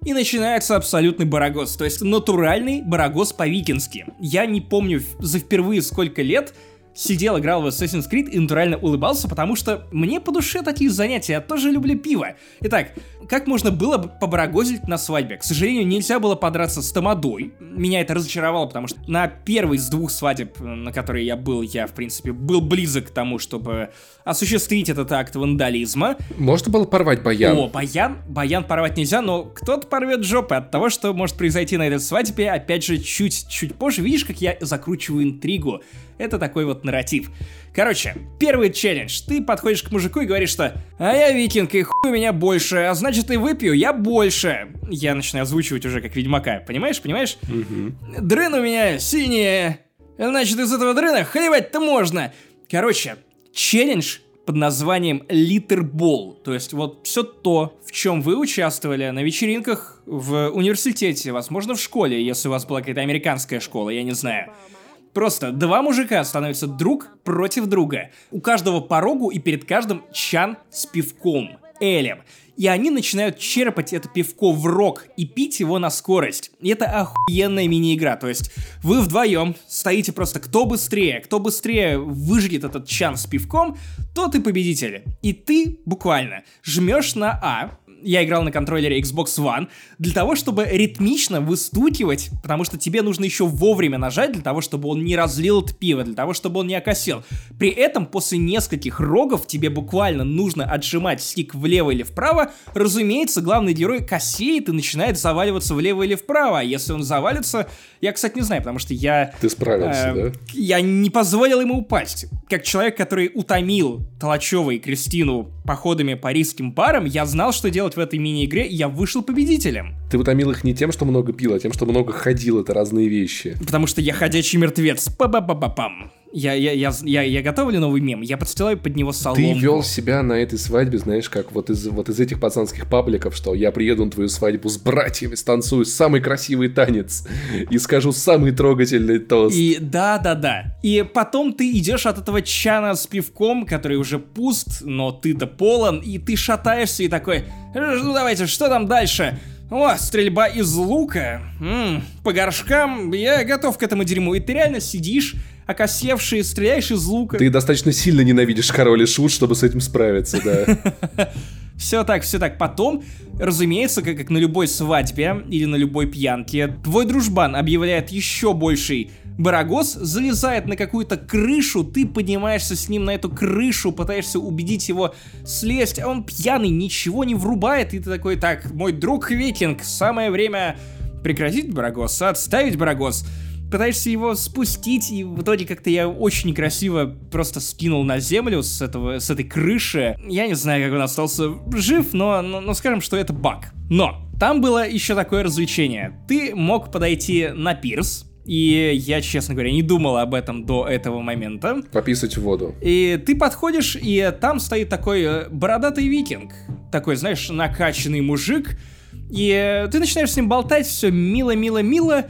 и начинается абсолютный барагос, то есть натуральный барагос по-викински. Я не помню за впервые сколько лет, сидел, играл в Assassin's Creed и натурально улыбался, потому что мне по душе такие занятия, я тоже люблю пиво. Итак, как можно было бы побарагозить на свадьбе? К сожалению, нельзя было подраться с Тамадой. Меня это разочаровало, потому что на первой из двух свадеб, на которой я был, я, в принципе, был близок к тому, чтобы осуществить этот акт вандализма. Можно было порвать баян? О, баян? Баян порвать нельзя, но кто-то порвет жопы от того, что может произойти на этой свадьбе, опять же, чуть-чуть позже. Видишь, как я закручиваю интригу? Это такой вот нарратив. Короче, первый челлендж. Ты подходишь к мужику и говоришь, что «А я викинг, и хуй у меня больше, а значит и выпью я больше». Я начинаю озвучивать уже как ведьмака, понимаешь, понимаешь? Угу. Дрын у меня синие, значит из этого дрына хлебать-то можно. Короче, челлендж под названием Литербол. То есть вот все то, в чем вы участвовали на вечеринках в университете, возможно, в школе, если у вас была какая-то американская школа, я не знаю. Просто два мужика становятся друг против друга. У каждого по рогу и перед каждым чан с пивком, элем. И они начинают черпать это пивко в рог и пить его на скорость. И это охуенная мини-игра. То есть вы вдвоем стоите просто кто быстрее, кто быстрее выжгет этот чан с пивком, тот и победитель. И ты буквально жмешь на А, я играл на контроллере Xbox One, для того, чтобы ритмично выстукивать, потому что тебе нужно еще вовремя нажать для того, чтобы он не разлил это пиво, для того, чтобы он не окосел. При этом после нескольких рогов тебе буквально нужно отжимать стик влево или вправо. Разумеется, главный герой косеет и начинает заваливаться влево или вправо. А если он завалится, я, кстати, не знаю, потому что я... Ты справился, э, да? Я не позволил ему упасть. Как человек, который утомил Толачева и Кристину походами по рисским барам, я знал, что делать в этой мини-игре, я вышел победителем. Ты утомил их не тем, что много пил, а тем, что много ходил. Это разные вещи. Потому что я ходячий мертвец. Па-ба-ба-ба-пам. я, я, я, я, я готовлю новый мем, я подстилаю под него соломку. Ты вел себя на этой свадьбе, знаешь, как вот из, вот из этих пацанских пабликов, что я приеду на твою свадьбу с братьями, станцую самый красивый танец и скажу самый трогательный тост. И да-да-да. И потом ты идешь от этого чана с пивком, который уже пуст, но ты-то полон, и ты шатаешься и такой, ну давайте, что там дальше? О, стрельба из лука. М-м, по горшкам. Я готов к этому дерьму. И ты реально сидишь, окосевший, стреляешь из лука. Ты достаточно сильно ненавидишь король и шут, чтобы с этим справиться, да. *laughs* Все так, все так. Потом, разумеется, как, как на любой свадьбе или на любой пьянке, твой дружбан объявляет еще больший Барагос залезает на какую-то крышу, ты поднимаешься с ним на эту крышу, пытаешься убедить его слезть, а он пьяный, ничего не врубает, и ты такой, так, мой друг Викинг, самое время прекратить Барагос, отставить Барагос пытаешься его спустить, и в итоге как-то я очень некрасиво просто скинул на землю с, этого, с этой крыши. Я не знаю, как он остался жив, но, но, но скажем, что это баг. Но там было еще такое развлечение. Ты мог подойти на пирс, и я, честно говоря, не думал об этом до этого момента. Пописать в воду. И ты подходишь, и там стоит такой э, бородатый викинг. Такой, знаешь, накачанный мужик. И ты начинаешь с ним болтать, все мило-мило-мило.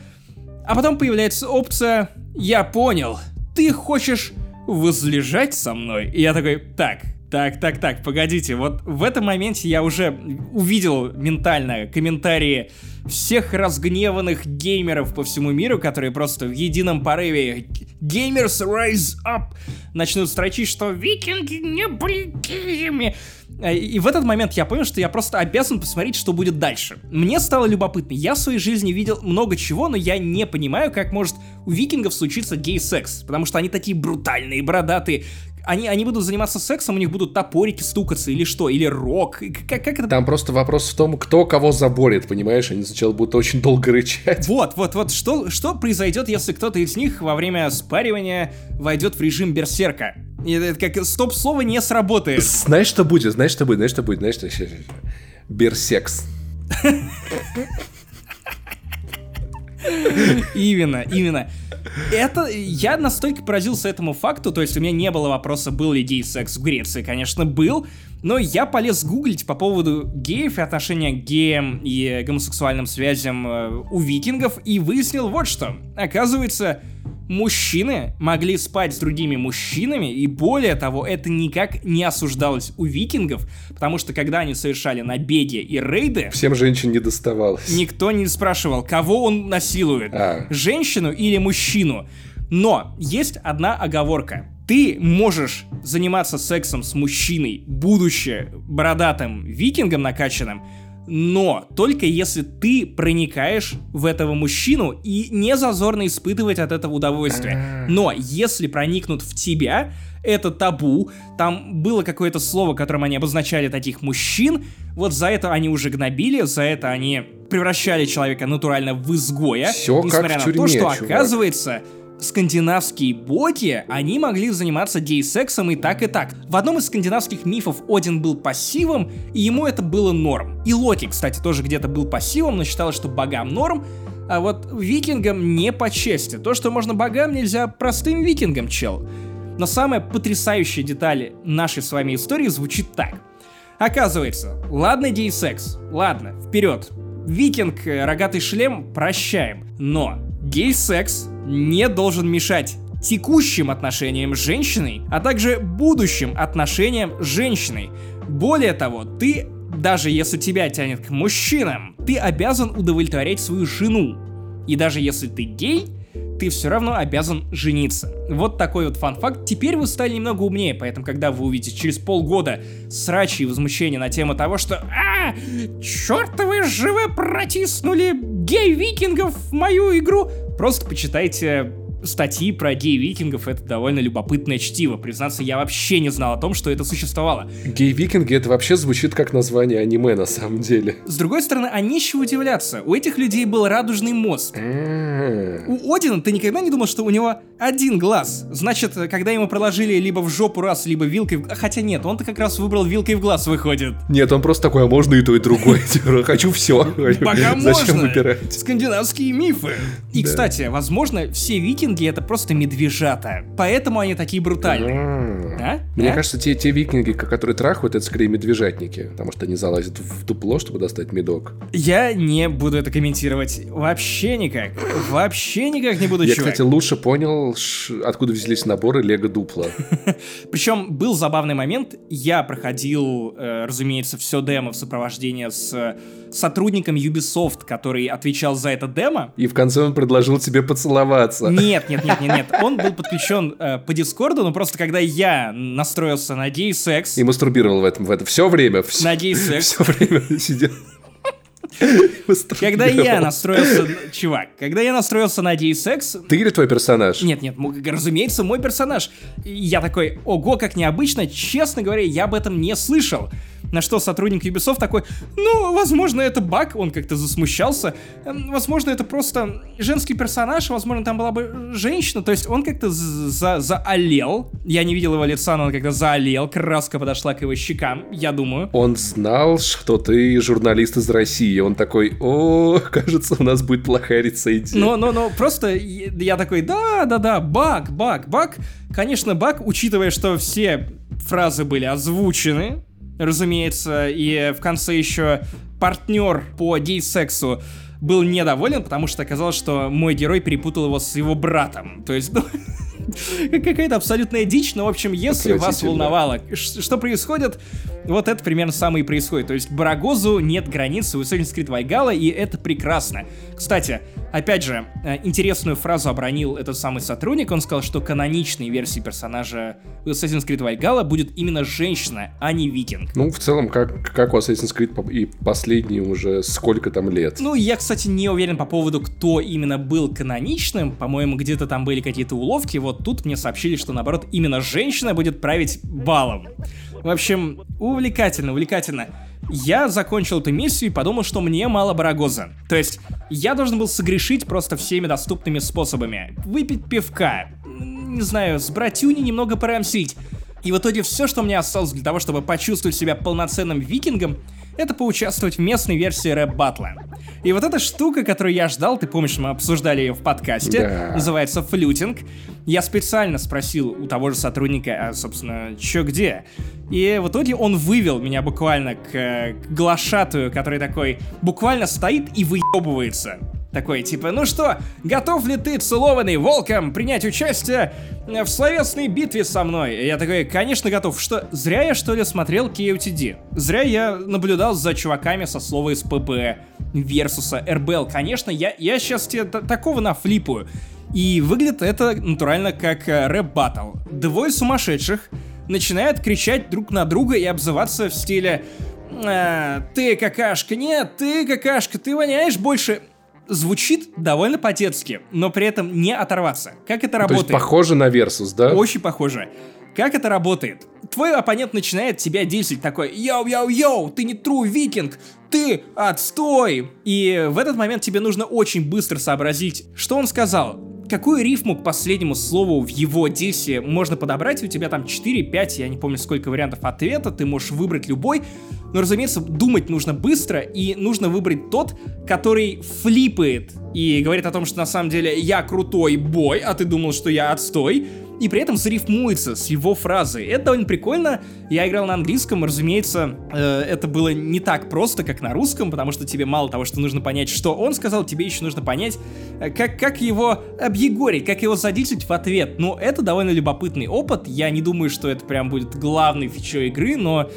А потом появляется опция «Я понял, ты хочешь возлежать со мной?» И я такой «Так, так, так, так, погодите, вот в этом моменте я уже увидел ментально комментарии всех разгневанных геймеров по всему миру, которые просто в едином порыве «Gamers Rise Up!» начнут строчить, что «Викинги не были геями!» И в этот момент я понял, что я просто обязан посмотреть, что будет дальше. Мне стало любопытно. Я в своей жизни видел много чего, но я не понимаю, как может у викингов случиться гей-секс. Потому что они такие брутальные, бородатые, они, они будут заниматься сексом, у них будут топорики стукаться или что, или рок. Как, как это... Там просто вопрос в том, кто кого заборет, понимаешь? Они сначала будут очень долго рычать. Вот, вот, вот, что, что произойдет, если кто-то из них во время спаривания войдет в режим берсерка? Это как стоп-слово не сработает. Знаешь, что будет? Знаешь, что будет? Знаешь, что будет? Знаешь, что... Берсекс. *laughs* Именно, именно. Это, я настолько поразился этому факту, то есть у меня не было вопроса, был ли гей-секс в Греции, конечно, был, но я полез гуглить по поводу геев и отношения к геям и гомосексуальным связям э, у викингов и выяснил вот что. Оказывается, мужчины могли спать с другими мужчинами, и более того, это никак не осуждалось у викингов, потому что когда они совершали набеги и рейды... Всем женщин не доставалось. Никто не спрашивал, кого он насилует, а. женщину или мужчину. Но есть одна оговорка. Ты можешь заниматься сексом с мужчиной, будучи бородатым викингом накачанным, но только если ты проникаешь в этого мужчину и не зазорно испытывать от этого удовольствие. А. Но если проникнут в тебя, это табу. Там было какое-то слово, которым они обозначали таких мужчин. Вот за это они уже гнобили, за это они превращали человека натурально в изгоя. Все несмотря как на тюрьме, то, что чувак. оказывается скандинавские боги, они могли заниматься гей-сексом и так, и так. В одном из скандинавских мифов Один был пассивом, и ему это было норм. И Локи, кстати, тоже где-то был пассивом, но считалось, что богам норм, а вот викингам не по чести. То, что можно богам, нельзя простым викингам, чел. Но самая потрясающая деталь нашей с вами истории звучит так. Оказывается, ладно гей-секс, ладно, вперед. Викинг, э, рогатый шлем, прощаем. Но гей-секс не должен мешать текущим отношениям с женщиной, а также будущим отношениям с женщиной. Более того, ты, даже если тебя тянет к мужчинам, ты обязан удовлетворять свою жену. И даже если ты гей, ты все равно обязан жениться. Вот такой вот фан-факт. Теперь вы стали немного умнее, поэтому когда вы увидите через полгода срачи и возмущения на тему того, что «А, чертовы живы протиснули гей-викингов в мою игру», просто почитайте статьи про гей-викингов, это довольно любопытное чтиво. Признаться, я вообще не знал о том, что это существовало. Гей-викинги это вообще звучит как название аниме на самом деле. С другой стороны, а нечего удивляться. У этих людей был радужный мозг. А. У Одина ты никогда не думал, что у него один глаз? Значит, когда ему проложили либо в жопу раз, либо вилкой в... Хотя нет, он-то как раз выбрал вилкой в глаз, выходит. Нет, он просто такой, а можно и то, и другое. *laughs* Хочу все. Пока Зачем можно. выбирать? Скандинавские мифы. И, кстати, возможно, все викинги викинги это просто медвежата. Поэтому они такие брутальные. А? Мне а? кажется, те, те викинги, которые трахают, это скорее медвежатники, потому что они залазят в дупло, чтобы достать медок. Я не буду это комментировать. Вообще никак. Вообще никак не буду, Я, чувак. кстати, лучше понял, откуда взялись наборы Лего Дупла. *laughs* Причем был забавный момент. Я проходил, э, разумеется, все демо в сопровождении с сотрудником Ubisoft, который отвечал за это демо. И в конце он предложил тебе поцеловаться. Нет, нет, нет, нет, нет. Он был подключен э, по Дискорду, но просто когда я настроился на гей-секс... И мастурбировал в этом, в это все время. Все, на гей-секс. *laughs* Все время сидел. *laughs* Когда я настроился... Чувак, когда я настроился на гей-секс... Ты или твой персонаж? Нет, нет, разумеется, мой персонаж. Я такой, ого, как необычно. Честно говоря, я об этом не слышал. На что сотрудник Ubisoft такой, ну, возможно, это баг, он как-то засмущался. Эм, возможно, это просто женский персонаж, возможно, там была бы женщина. То есть он как-то за заолел. Я не видел его лица, но он как-то заолел. Краска подошла к его щекам, я думаю. Он знал, что ты журналист из России. Он такой, о, кажется, у нас будет плохая рецензия. Ну, ну, ну, просто я такой, да, да, да, баг, баг, баг. Конечно, баг, учитывая, что все фразы были озвучены, разумеется, и в конце еще партнер по гей-сексу был недоволен, потому что оказалось, что мой герой перепутал его с его братом. То есть, ну, *laughs* какая-то абсолютная дичь, но, в общем, если вас волновало, что происходит, вот это примерно самое и происходит. То есть Барагозу нет границы у Assassin's Creed Valhalla, и это прекрасно. Кстати, опять же, э, интересную фразу обронил этот самый сотрудник. Он сказал, что каноничной версией персонажа Assassin's Creed Valhalla будет именно женщина, а не викинг. Ну, в целом, как, как у Assassin's Creed и последние уже сколько там лет. Ну, я, кстати, не уверен по поводу, кто именно был каноничным. По-моему, где-то там были какие-то уловки. Вот тут мне сообщили, что, наоборот, именно женщина будет править балом. В общем, увлекательно, увлекательно. Я закончил эту миссию и подумал, что мне мало барагоза. То есть, я должен был согрешить просто всеми доступными способами. Выпить пивка, не знаю, с братюни немного порамсить. И в итоге все, что мне осталось для того, чтобы почувствовать себя полноценным викингом, это поучаствовать в местной версии рэп-батла. И вот эта штука, которую я ждал, ты помнишь, мы обсуждали ее в подкасте, да. называется флютинг. Я специально спросил у того же сотрудника, а, собственно, чё где? И в итоге он вывел меня буквально к, к глашатую, который такой буквально стоит и выебывается. Такой, типа, ну что, готов ли ты, целованный волком, принять участие в словесной битве со мной? Я такой, конечно, готов. Что, зря я, что ли, смотрел KOTD? Зря я наблюдал за чуваками со слова СПБ, Versus а, РБЛ. Конечно, я, я сейчас тебе такого нафлипаю. И выглядит это натурально как э, рэп-баттл. Двое сумасшедших начинают кричать друг на друга и обзываться в стиле а, «Ты какашка, нет, ты какашка, ты воняешь больше...» звучит довольно по-детски, но при этом не оторваться. Как это работает? То есть похоже на Versus, да? Очень похоже. Как это работает? Твой оппонент начинает тебя диссить такой «Йоу-йоу-йоу, ты не true викинг, ты отстой!» И в этот момент тебе нужно очень быстро сообразить, что он сказал. Какую рифму к последнему слову в его дисе можно подобрать? У тебя там 4-5, я не помню сколько вариантов ответа, ты можешь выбрать любой. Но, разумеется, думать нужно быстро, и нужно выбрать тот, который флипает и говорит о том, что на самом деле я крутой бой, а ты думал, что я отстой и при этом зарифмуется с его фразой. Это довольно прикольно. Я играл на английском, разумеется, э, это было не так просто, как на русском, потому что тебе мало того, что нужно понять, что он сказал, тебе еще нужно понять, э, как, как его объегорить, как его задичить в ответ. Ну, это довольно любопытный опыт. Я не думаю, что это прям будет главной фичой игры, но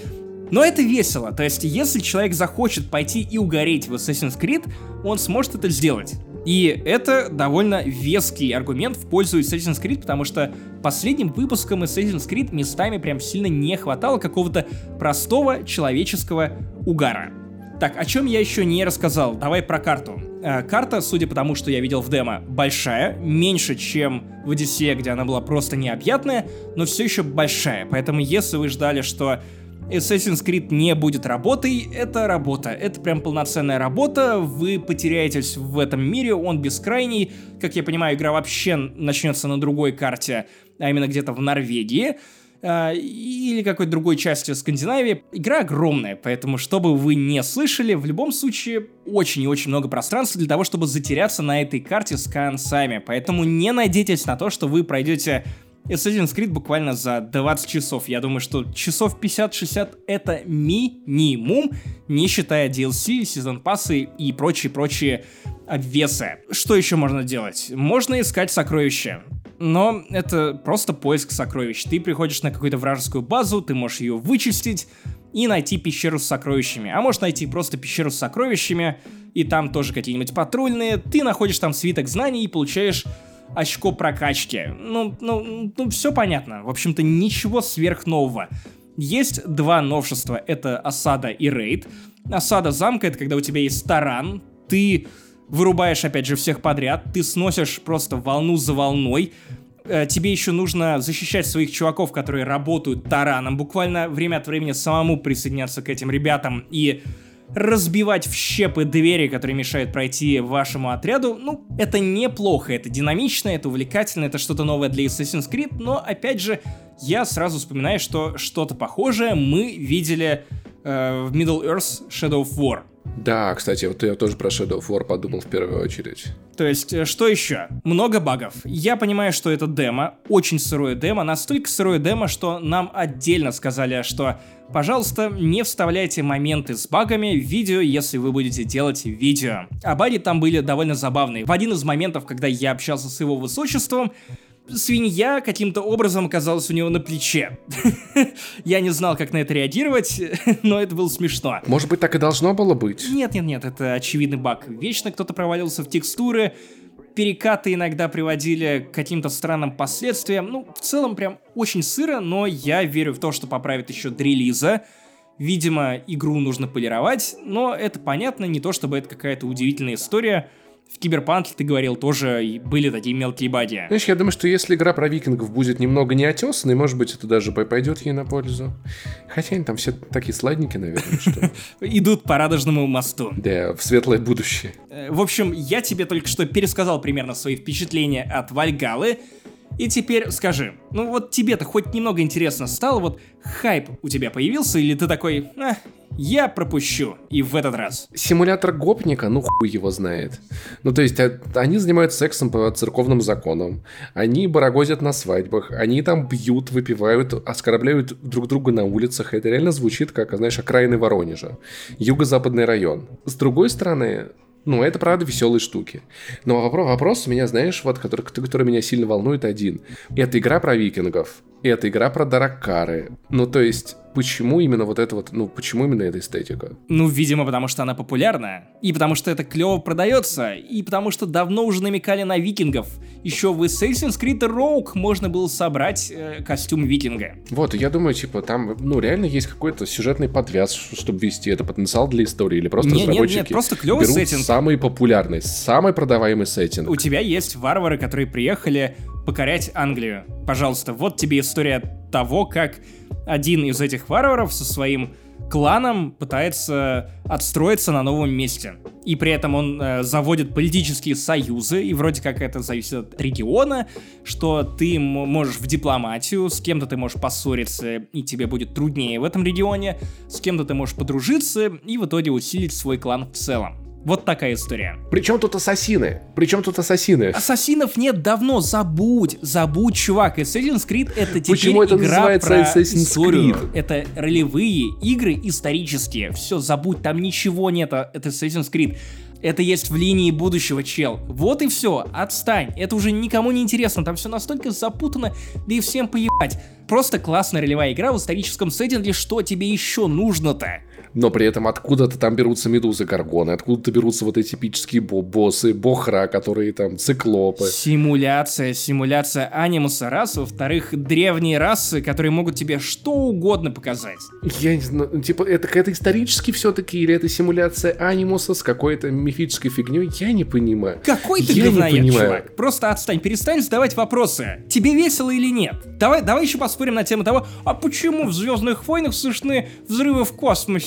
но это весело, то есть если человек захочет пойти и угореть в Assassin's Creed, он сможет это сделать. И это довольно веский аргумент в пользу Assassin's Creed, потому что последним выпуском Assassin's Creed местами прям сильно не хватало какого-то простого человеческого угара. Так, о чем я еще не рассказал? Давай про карту. Э, карта, судя по тому, что я видел в демо, большая, меньше, чем в Одиссее, где она была просто необъятная, но все еще большая. Поэтому если вы ждали, что Assassin's Creed не будет работой, это работа. Это прям полноценная работа, вы потеряетесь в этом мире, он бескрайний. Как я понимаю, игра вообще начнется на другой карте, а именно где-то в Норвегии. э, или какой-то другой части Скандинавии. Игра огромная, поэтому, чтобы вы не слышали, в любом случае очень и очень много пространства для того, чтобы затеряться на этой карте с концами. Поэтому не надейтесь на то, что вы пройдете Assassin's Creed буквально за 20 часов. Я думаю, что часов 50-60 это минимум, не считая DLC, сезон пассы и прочие-прочие обвесы. Что еще можно делать? Можно искать сокровища. Но это просто поиск сокровищ. Ты приходишь на какую-то вражескую базу, ты можешь ее вычистить и найти пещеру с сокровищами. А можешь найти просто пещеру с сокровищами, и там тоже какие-нибудь патрульные. Ты находишь там свиток знаний и получаешь очко прокачки. Ну, ну, ну, все понятно. В общем-то, ничего сверхнового. Есть два новшества. Это осада и рейд. Осада замка — это когда у тебя есть таран, ты вырубаешь, опять же, всех подряд, ты сносишь просто волну за волной, э, тебе еще нужно защищать своих чуваков, которые работают тараном, буквально время от времени самому присоединяться к этим ребятам и разбивать в щепы двери, которые мешают пройти вашему отряду, ну, это неплохо, это динамично, это увлекательно, это что-то новое для Assassin's Creed, но, опять же, я сразу вспоминаю, что что-то похожее мы видели э, в Middle Earth Shadow of War. Да, кстати, вот я тоже про Shadow of War подумал в первую очередь. То есть, э, что еще? Много багов. Я понимаю, что это демо, очень сырое демо, настолько сырое демо, что нам отдельно сказали, что, пожалуйста, не вставляйте моменты с багами в видео, если вы будете делать видео. А баги там были довольно забавные. В один из моментов, когда я общался с его высочеством, свинья каким-то образом оказалась у него на плече. *laughs* Я не знал, как на это реагировать, *laughs* но это было смешно. Может быть, так и должно было быть? Нет-нет-нет, это очевидный баг. Вечно кто-то провалился в текстуры, перекаты иногда приводили к каким-то странным последствиям. Ну, в целом, прям очень сыро, но я верю в то, что поправит еще до релиза. Видимо, игру нужно полировать, но это понятно, не то чтобы это какая-то удивительная история в Киберпанке, ты говорил, тоже были такие мелкие баги. Знаешь, я думаю, что если игра про викингов будет немного неотесанной, может быть, это даже пойдет ей на пользу. Хотя они там все такие сладенькие, наверное, что... *laughs* Идут по радужному мосту. Да, в светлое будущее. Э, в общем, я тебе только что пересказал примерно свои впечатления от Вальгалы. И теперь скажи, ну вот тебе-то хоть немного интересно стало, вот хайп у тебя появился, или ты такой, а, я пропущу, и в этот раз. Симулятор гопника, ну хуй его знает. Ну то есть а, они занимаются сексом по церковным законам, они барагозят на свадьбах, они там бьют, выпивают, оскорбляют друг друга на улицах. Это реально звучит как, знаешь, окраины Воронежа. Юго-западный район. С другой стороны, ну, это правда веселые штуки. Но вопрос, вопрос у меня, знаешь, вот, который, который меня сильно волнует один. Это игра про викингов. Это игра про Даракары. Ну, то есть, почему именно вот это вот, ну, почему именно эта эстетика? Ну, видимо, потому что она популярная, и потому что это клево продается, и потому что давно уже намекали на викингов. Еще в Assassin's Creed Rogue можно было собрать э, костюм викинга. Вот, я думаю, типа, там, ну, реально есть какой-то сюжетный подвяз, чтобы вести это потенциал для истории, или просто нет, разработчики нет, нет, просто клевый берут сеттинг. самый популярный, самый продаваемый сеттинг. У тебя есть варвары, которые приехали покорять Англию. Пожалуйста, вот тебе история того, как один из этих варваров со своим кланом пытается отстроиться на новом месте. И при этом он э, заводит политические союзы, и вроде как это зависит от региона, что ты можешь в дипломатию, с кем-то ты можешь поссориться, и тебе будет труднее в этом регионе, с кем-то ты можешь подружиться, и в итоге усилить свой клан в целом. Вот такая история. Причем тут ассасины? Причем тут ассасины? Ассасинов нет давно, забудь, забудь, чувак. Assassin's Creed это теперь Почему это игра называется про Assassin's историю. Creed? Это ролевые игры исторические. Все, забудь, там ничего нет, а это Assassin's Creed. Это есть в линии будущего, чел. Вот и все, отстань. Это уже никому не интересно, там все настолько запутано, да и всем поебать. Просто классная ролевая игра в историческом сеттинге, что тебе еще нужно-то? Но при этом откуда-то там берутся медузы Гаргоны, откуда-то берутся вот эти эпические боссы, бохра, которые там циклопы. Симуляция, симуляция анимуса раз, во-вторых, древние расы, которые могут тебе что угодно показать. Я не знаю, ну, типа, это, это исторически все-таки, или это симуляция анимуса с какой-то мифической фигней, я не понимаю. Какой ты я говноед, не понимаю. чувак. Просто отстань, перестань задавать вопросы. Тебе весело или нет? Давай, давай еще поспорим на тему того, а почему в Звездных войнах слышны взрывы в космосе?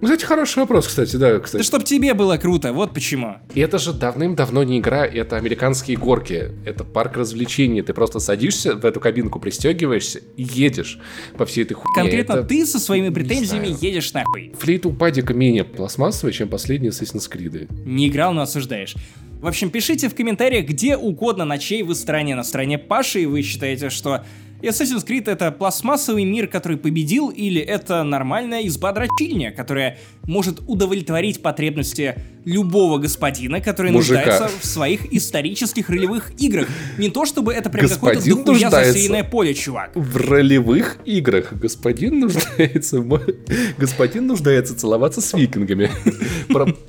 Кстати, хороший вопрос, кстати, да, кстати. Да чтоб тебе было круто, вот почему. И это же давным-давно не игра, это американские горки, это парк развлечений. Ты просто садишься в эту кабинку, пристегиваешься и едешь по всей этой хуйне. Конкретно это... ты со своими претензиями едешь нахуй. Флейта у падика менее пластмассовая, чем последние Assassin's Creed. Не играл, но осуждаешь. В общем, пишите в комментариях, где угодно, на чьей вы стороне. На стороне Паши, и вы считаете, что и Assassin's Creed это пластмассовый мир, который победил, или это нормальная изба дрочильня, которая может удовлетворить потребности любого господина, который Мужика. нуждается в своих исторических ролевых играх. Не то чтобы это прям какое-то дохуя засеянное поле, чувак. В ролевых играх господин нуждается, господин нуждается целоваться с викингами.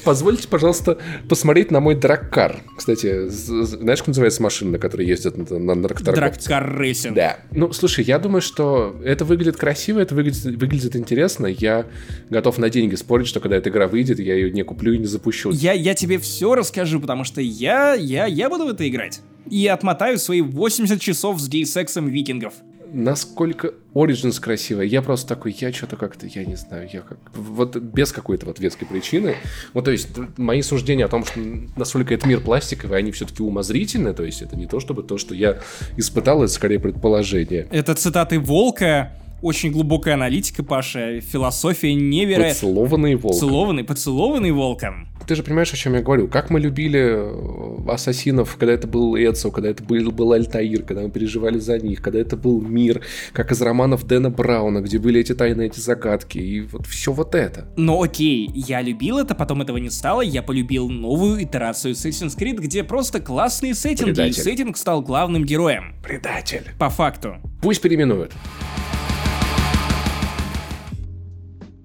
Позвольте, пожалуйста, посмотреть на мой драккар. Кстати, знаешь, как называется машина, на которой ездят на, наркоторговце? Drug car racing. Да. Ну, слушай, я думаю, что это выглядит красиво, это выглядит, выглядит интересно. Я готов на деньги спорить, что когда эта игра выйдет, я ее не куплю и не запущу. Я, я тебе все расскажу, потому что я, я, я буду в это играть. И отмотаю свои 80 часов с гей-сексом викингов. Насколько Origins красиво, я просто такой, я что-то как-то, я не знаю, я как... Вот без какой-то вот веской причины. Вот, то есть, мои суждения о том, что насколько этот мир пластиковый, они все-таки умозрительны, то есть, это не то, чтобы то, что я испытал, это скорее предположение. Это цитаты Волка, очень глубокая аналитика, Паша, философия невероятная. Поцелованный волк. Поцелованный, поцелованный волком. Ты же понимаешь, о чем я говорю. Как мы любили э, ассасинов, когда это был Эцио, когда это был, был Альтаир, когда мы переживали за них, когда это был мир, как из романов Дэна Брауна, где были эти тайны, эти загадки, и вот все вот это. Но окей, я любил это, потом этого не стало, я полюбил новую итерацию Assassin's Creed, где просто классные сеттинги, и Предатель. сеттинг стал главным героем. Предатель. По факту. Пусть переименуют.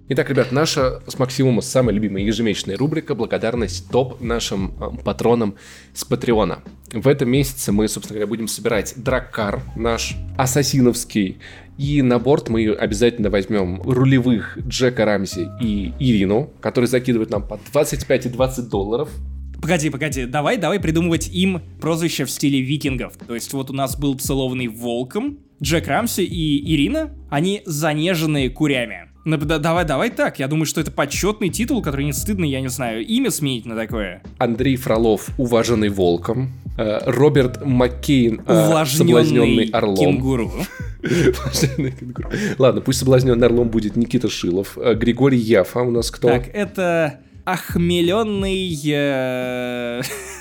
Итак, ребят, наша с Максимума самая любимая ежемесячная рубрика «Благодарность топ» нашим э, патронам с Патреона. В этом месяце мы, собственно говоря, будем собирать Драккар, наш ассасиновский, и на борт мы обязательно возьмем рулевых Джека Рамзи и Ирину, которые закидывают нам по 25 и 20 долларов. Погоди, погоди, давай, давай придумывать им прозвище в стиле викингов. То есть вот у нас был целованный волком, Джек Рамси и Ирина, они занеженные курями. Ну, да- давай, давай так, я думаю, что это почетный титул, который не стыдно, я не знаю, имя сменить на такое. Андрей Фролов, уваженный волком. Э, Роберт Маккейн, э, соблазненный орлом. кенгуру. *laughs* Кенгуру. Ладно, пусть соблазненный орлом будет Никита Шилов. Э, Григорий Яфа у нас кто? Так, это охмеленный... *laughs*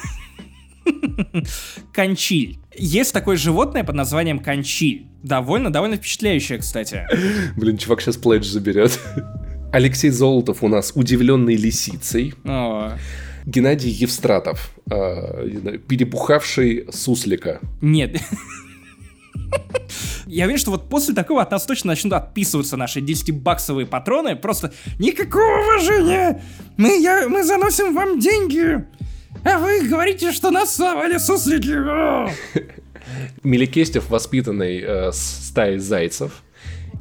*laughs* Кончиль. Есть такое животное под названием кончиль. Довольно, довольно впечатляющее, кстати. *laughs* Блин, чувак сейчас пледж заберет. *laughs* Алексей Золотов у нас удивленный лисицей. О, Геннадий Евстратов, э, перепухавший суслика. Нет. Я уверен, что вот после такого от нас точно начнут отписываться наши 10-баксовые патроны. Просто никакого уважения! Мы, я, мы заносим вам деньги! А вы говорите, что нас совали суслики! О! *laughs* Меликестев, воспитанный э, с стаей зайцев.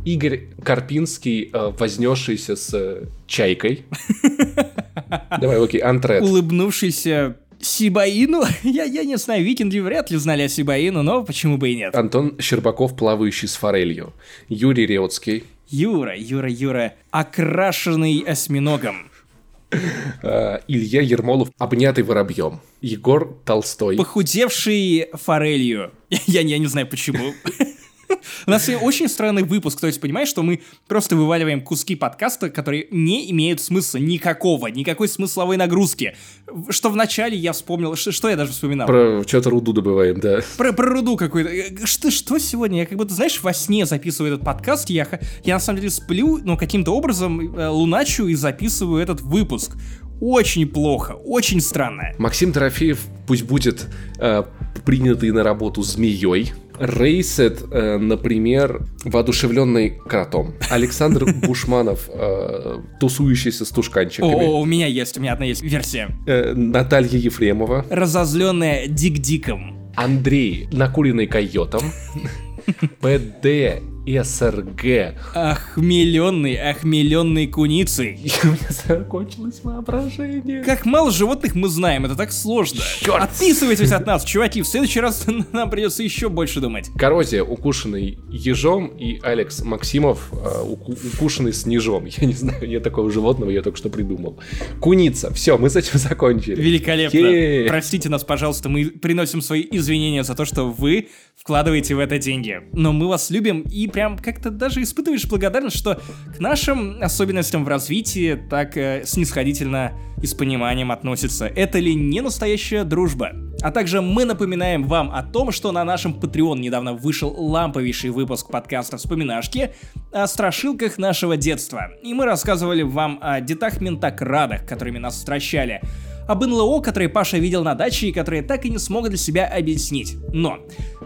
Игорь Карпинский, э, вознесшийся с э, чайкой. *laughs* Давай, окей, антрет. Улыбнувшийся Сибаину? *laughs* Я, я не знаю, викинги вряд ли знали о Сибаину, но почему бы и нет. Антон Щербаков, плавающий с форелью. Юрий Реутский. Юра, Юра, Юра, окрашенный осьминогом. Э, Илья Ермолов, обнятый воробьем. Егор Толстой. Похудевший форелью. *laughs* Я, я не знаю почему. У нас очень странный выпуск, то есть понимаешь, что мы просто вываливаем куски подкаста, которые не имеют смысла никакого, никакой смысловой нагрузки. Что вначале я вспомнил, что, что я даже вспоминал? Про что-то руду добываем, да. Про, про руду какую-то. Э, Что, что сегодня? Я как будто, знаешь, во сне записываю этот подкаст. Я, я на самом деле сплю, но каким-то образом э, луначу и записываю этот выпуск. Очень плохо, очень странно. Максим Дорофеев пусть будет э, принятый на работу змеей. Рейсет, э, например, воодушевленный кротом. Александр *laughs* Бушманов, э, тусующийся с тушканчиками. О, у меня есть, у меня одна есть версия. Э, Наталья Ефремова. Разозленная Дик-Диком. Андрей, накуренный койотом. *laughs* ПД СРГ. Охмеленный, охмеленный куницей. *laughs* И у меня закончилось воображение. Как мало животных мы знаем, это так сложно. Черт. Отписывайтесь от нас, чуваки, в следующий раз *laughs* нам придется еще больше думать. Коррозия, укушенный ежом, и Алекс Максимов, э, уку- укушенный снежом. Я не знаю, нет такого животного, я только что придумал. Куница. Все, мы с этим *laughs* закончили. Великолепно. Е. Простите нас, пожалуйста, мы приносим свои извинения за то, что вы вкладываете в это деньги. Но мы вас любим и прям как-то даже испытываешь благодарность, что к нашим особенностям в развитии так э, снисходительно и с пониманием относятся. Это ли не настоящая дружба? А также мы напоминаем вам о том, что на нашем Patreon недавно вышел ламповейший выпуск подкаста «Вспоминашки» о страшилках нашего детства. И мы рассказывали вам о детах-ментокрадах, которыми нас стращали, об НЛО, которые Паша видел на даче и которые так и не смог для себя объяснить. Но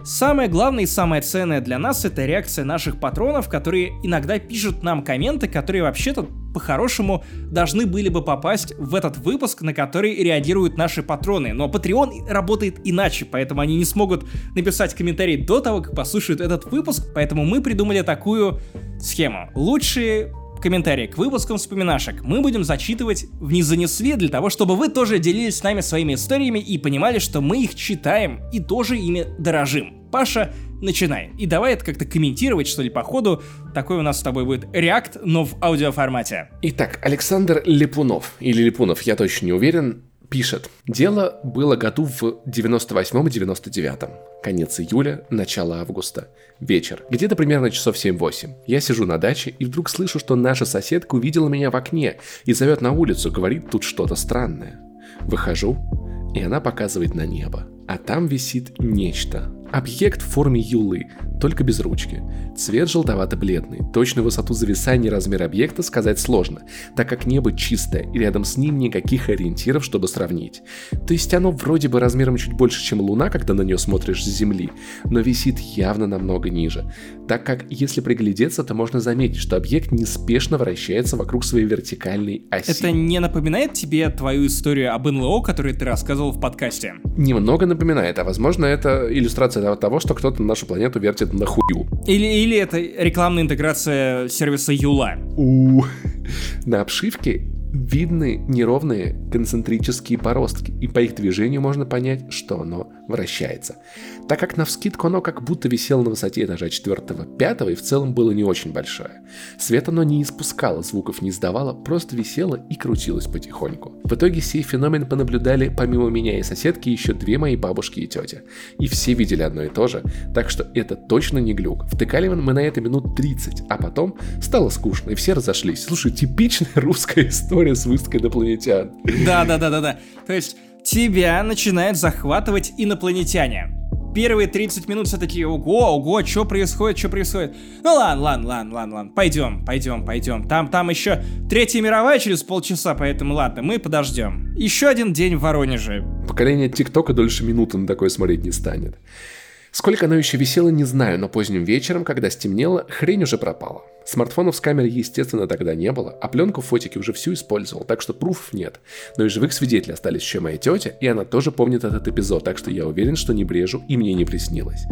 самое главное и самое ценное для нас это реакция наших патронов, которые иногда пишут нам комменты, которые вообще-то по-хорошему должны были бы попасть в этот выпуск, на который реагируют наши патроны. Но Patreon работает иначе, поэтому они не смогут написать комментарий до того, как послушают этот выпуск, поэтому мы придумали такую схему. Лучшие комментарии к выпускам вспоминашек мы будем зачитывать в «Не занесли» для того, чтобы вы тоже делились с нами своими историями и понимали, что мы их читаем и тоже ими дорожим. Паша, начинай. И давай это как-то комментировать, что ли, по ходу. Такой у нас с тобой будет реакт, но в аудиоформате. Итак, Александр Липунов, или Липунов, я точно не уверен, пишет. Дело было году в 98-99. Конец июля, начало августа. Вечер. Где-то примерно часов 7-8. Я сижу на даче и вдруг слышу, что наша соседка увидела меня в окне и зовет на улицу, говорит тут что-то странное. Выхожу, и она показывает на небо. А там висит нечто. Объект в форме юлы, только без ручки. Цвет желтовато-бледный. Точную высоту зависания и размер объекта сказать сложно, так как небо чистое и рядом с ним никаких ориентиров, чтобы сравнить. То есть оно вроде бы размером чуть больше, чем луна, когда на нее смотришь с земли, но висит явно намного ниже. Так как, если приглядеться, то можно заметить, что объект неспешно вращается вокруг своей вертикальной оси. Это не напоминает тебе твою историю об НЛО, которую ты рассказывал в подкасте? Немного напоминает, а возможно это иллюстрация того, что кто-то нашу планету вертит на хую. Или, или это рекламная интеграция сервиса Юла? У *laughs* На обшивке видны неровные концентрические бороздки, и по их движению можно понять, что оно вращается. Так как на вскидку оно как будто висело на высоте этажа 4-5 и в целом было не очень большое. Свет оно не испускало, звуков не издавало, просто висело и крутилось потихоньку. В итоге сей феномен понаблюдали помимо меня и соседки еще две мои бабушки и тетя. И все видели одно и то же, так что это точно не глюк. Втыкали мы на это минут 30, а потом стало скучно, и все разошлись. Слушай, типичная русская история с выставкой инопланетян. Да, да, да, да, да. То есть тебя начинают захватывать инопланетяне. Первые 30 минут все такие, ого, ого, что происходит, что происходит. Ну ладно, ладно, ладно, ладно, ладно, пойдем, пойдем, пойдем. Там, там еще Третья мировая через полчаса, поэтому ладно, мы подождем. Еще один день в Воронеже. Поколение ТикТока дольше минуты на такое смотреть не станет. Сколько оно еще висело, не знаю, но поздним вечером, когда стемнело, хрень уже пропала. Смартфонов с камерой, естественно, тогда не было, а пленку в фотике уже всю использовал, так что пруфов нет. Но и живых свидетелей остались еще моя тетя, и она тоже помнит этот эпизод, так что я уверен, что не брежу и мне не приснилось.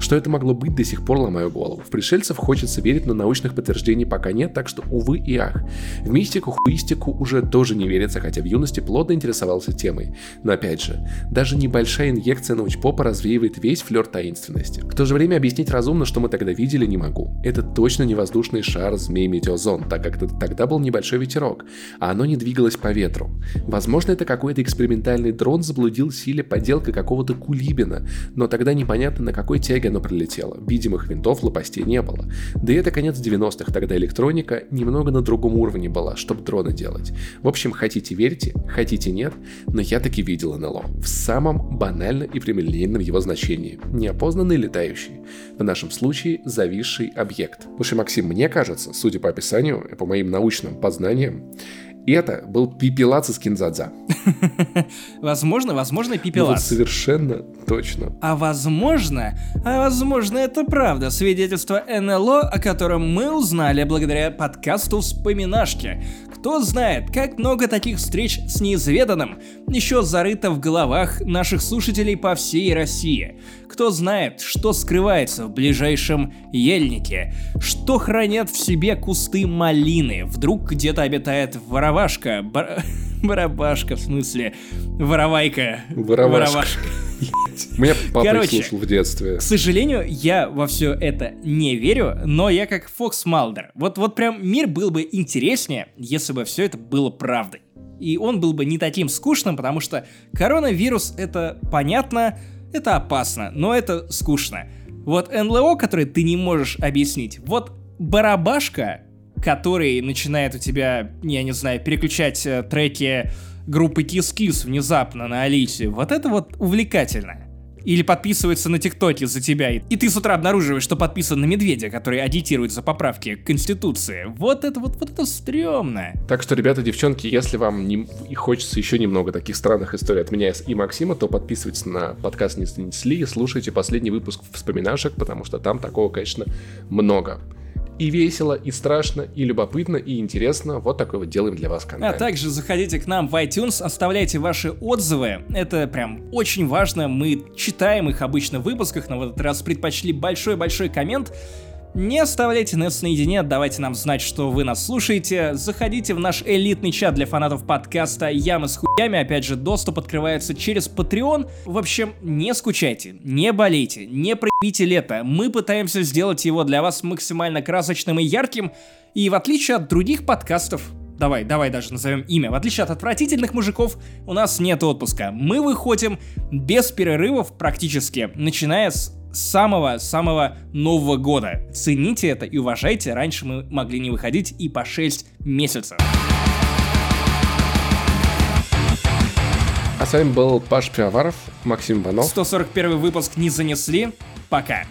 Что это могло быть, до сих пор ломаю голову. В пришельцев хочется верить, но научных подтверждений пока нет, так что увы и ах. В мистику, хуистику уже тоже не верится, хотя в юности плотно интересовался темой. Но опять же, даже небольшая инъекция научпопа развеивает весь флер таинственности. В то же время объяснить разумно, что мы тогда видели, не могу. Это точно не воздушный шар змей метеозон, так как тогда был небольшой ветерок, а оно не двигалось по ветру. Возможно, это какой-то экспериментальный дрон заблудился или поделка какого-то кулибина, но тогда непонятно, на какой тяге оно прилетело. Видимых винтов, лопастей не было. Да и это конец 90-х, тогда электроника немного на другом уровне была, чтобы дроны делать. В общем, хотите верьте, хотите нет, но я таки видел НЛО. В самом банально и прямолинейном его значении. Неопознанный летающий. В нашем случае зависший объект. Слушай, Максим, мне кажется, судя по описанию и по моим научным познаниям, это был пипелац из Кинзадза. *laughs* Возможно, возможно, Ну вот пипелац. совершенно точно. А возможно, а возможно это правда свидетельство НЛО, о котором мы узнали благодаря подкасту «Вспоминашки». Кто знает, как много таких встреч с неизведанным еще зарыто в головах наших слушателей по всей России. Кто знает, что скрывается в ближайшем ельнике, что хранят в себе кусты малины. Вдруг где-то обитает воровашка, бар... *laughs* *laughs* барабашка в смысле, воровайка. Воровашка. Меня папа Короче, слушал в детстве. К сожалению, я во все это не верю, но я как Фокс Малдер. Вот, вот прям мир был бы интереснее, если бы все это было правдой. И он был бы не таким скучным, потому что коронавирус это понятно, это опасно, но это скучно. Вот НЛО, который ты не можешь объяснить, вот барабашка, который начинает у тебя, я не знаю, переключать э, треки группы Kiss внезапно на Алисе, вот это вот увлекательно. Или подписывается на ТикТоке за тебя, и ты с утра обнаруживаешь, что подписан на медведя, который агитирует за поправки к Конституции. Вот это вот, вот это стрёмно. Так что, ребята, девчонки, если вам не... и хочется еще немного таких странных историй от меня и Максима, то подписывайтесь на подкаст «Не снесли» и слушайте последний выпуск вспоминашек, потому что там такого, конечно, много. И весело, и страшно, и любопытно, и интересно. Вот такой вот делаем для вас А контент. также заходите к нам в iTunes, оставляйте ваши отзывы. Это прям очень важно. Мы читаем их обычно в выпусках, но в этот раз предпочли большой-большой коммент. Не оставляйте нас наедине, давайте нам знать, что вы нас слушаете. Заходите в наш элитный чат для фанатов подкаста «Ямы с хуями». Опять же, доступ открывается через Patreon. В общем, не скучайте, не болейте, не проебите лето. Мы пытаемся сделать его для вас максимально красочным и ярким. И в отличие от других подкастов, Давай, давай даже назовем имя. В отличие от отвратительных мужиков, у нас нет отпуска. Мы выходим без перерывов практически, начиная с самого-самого Нового года. Цените это и уважайте. Раньше мы могли не выходить и по 6 месяцев. А с вами был Паш Пивоваров, Максим Иванов. 141 выпуск не занесли. Пока.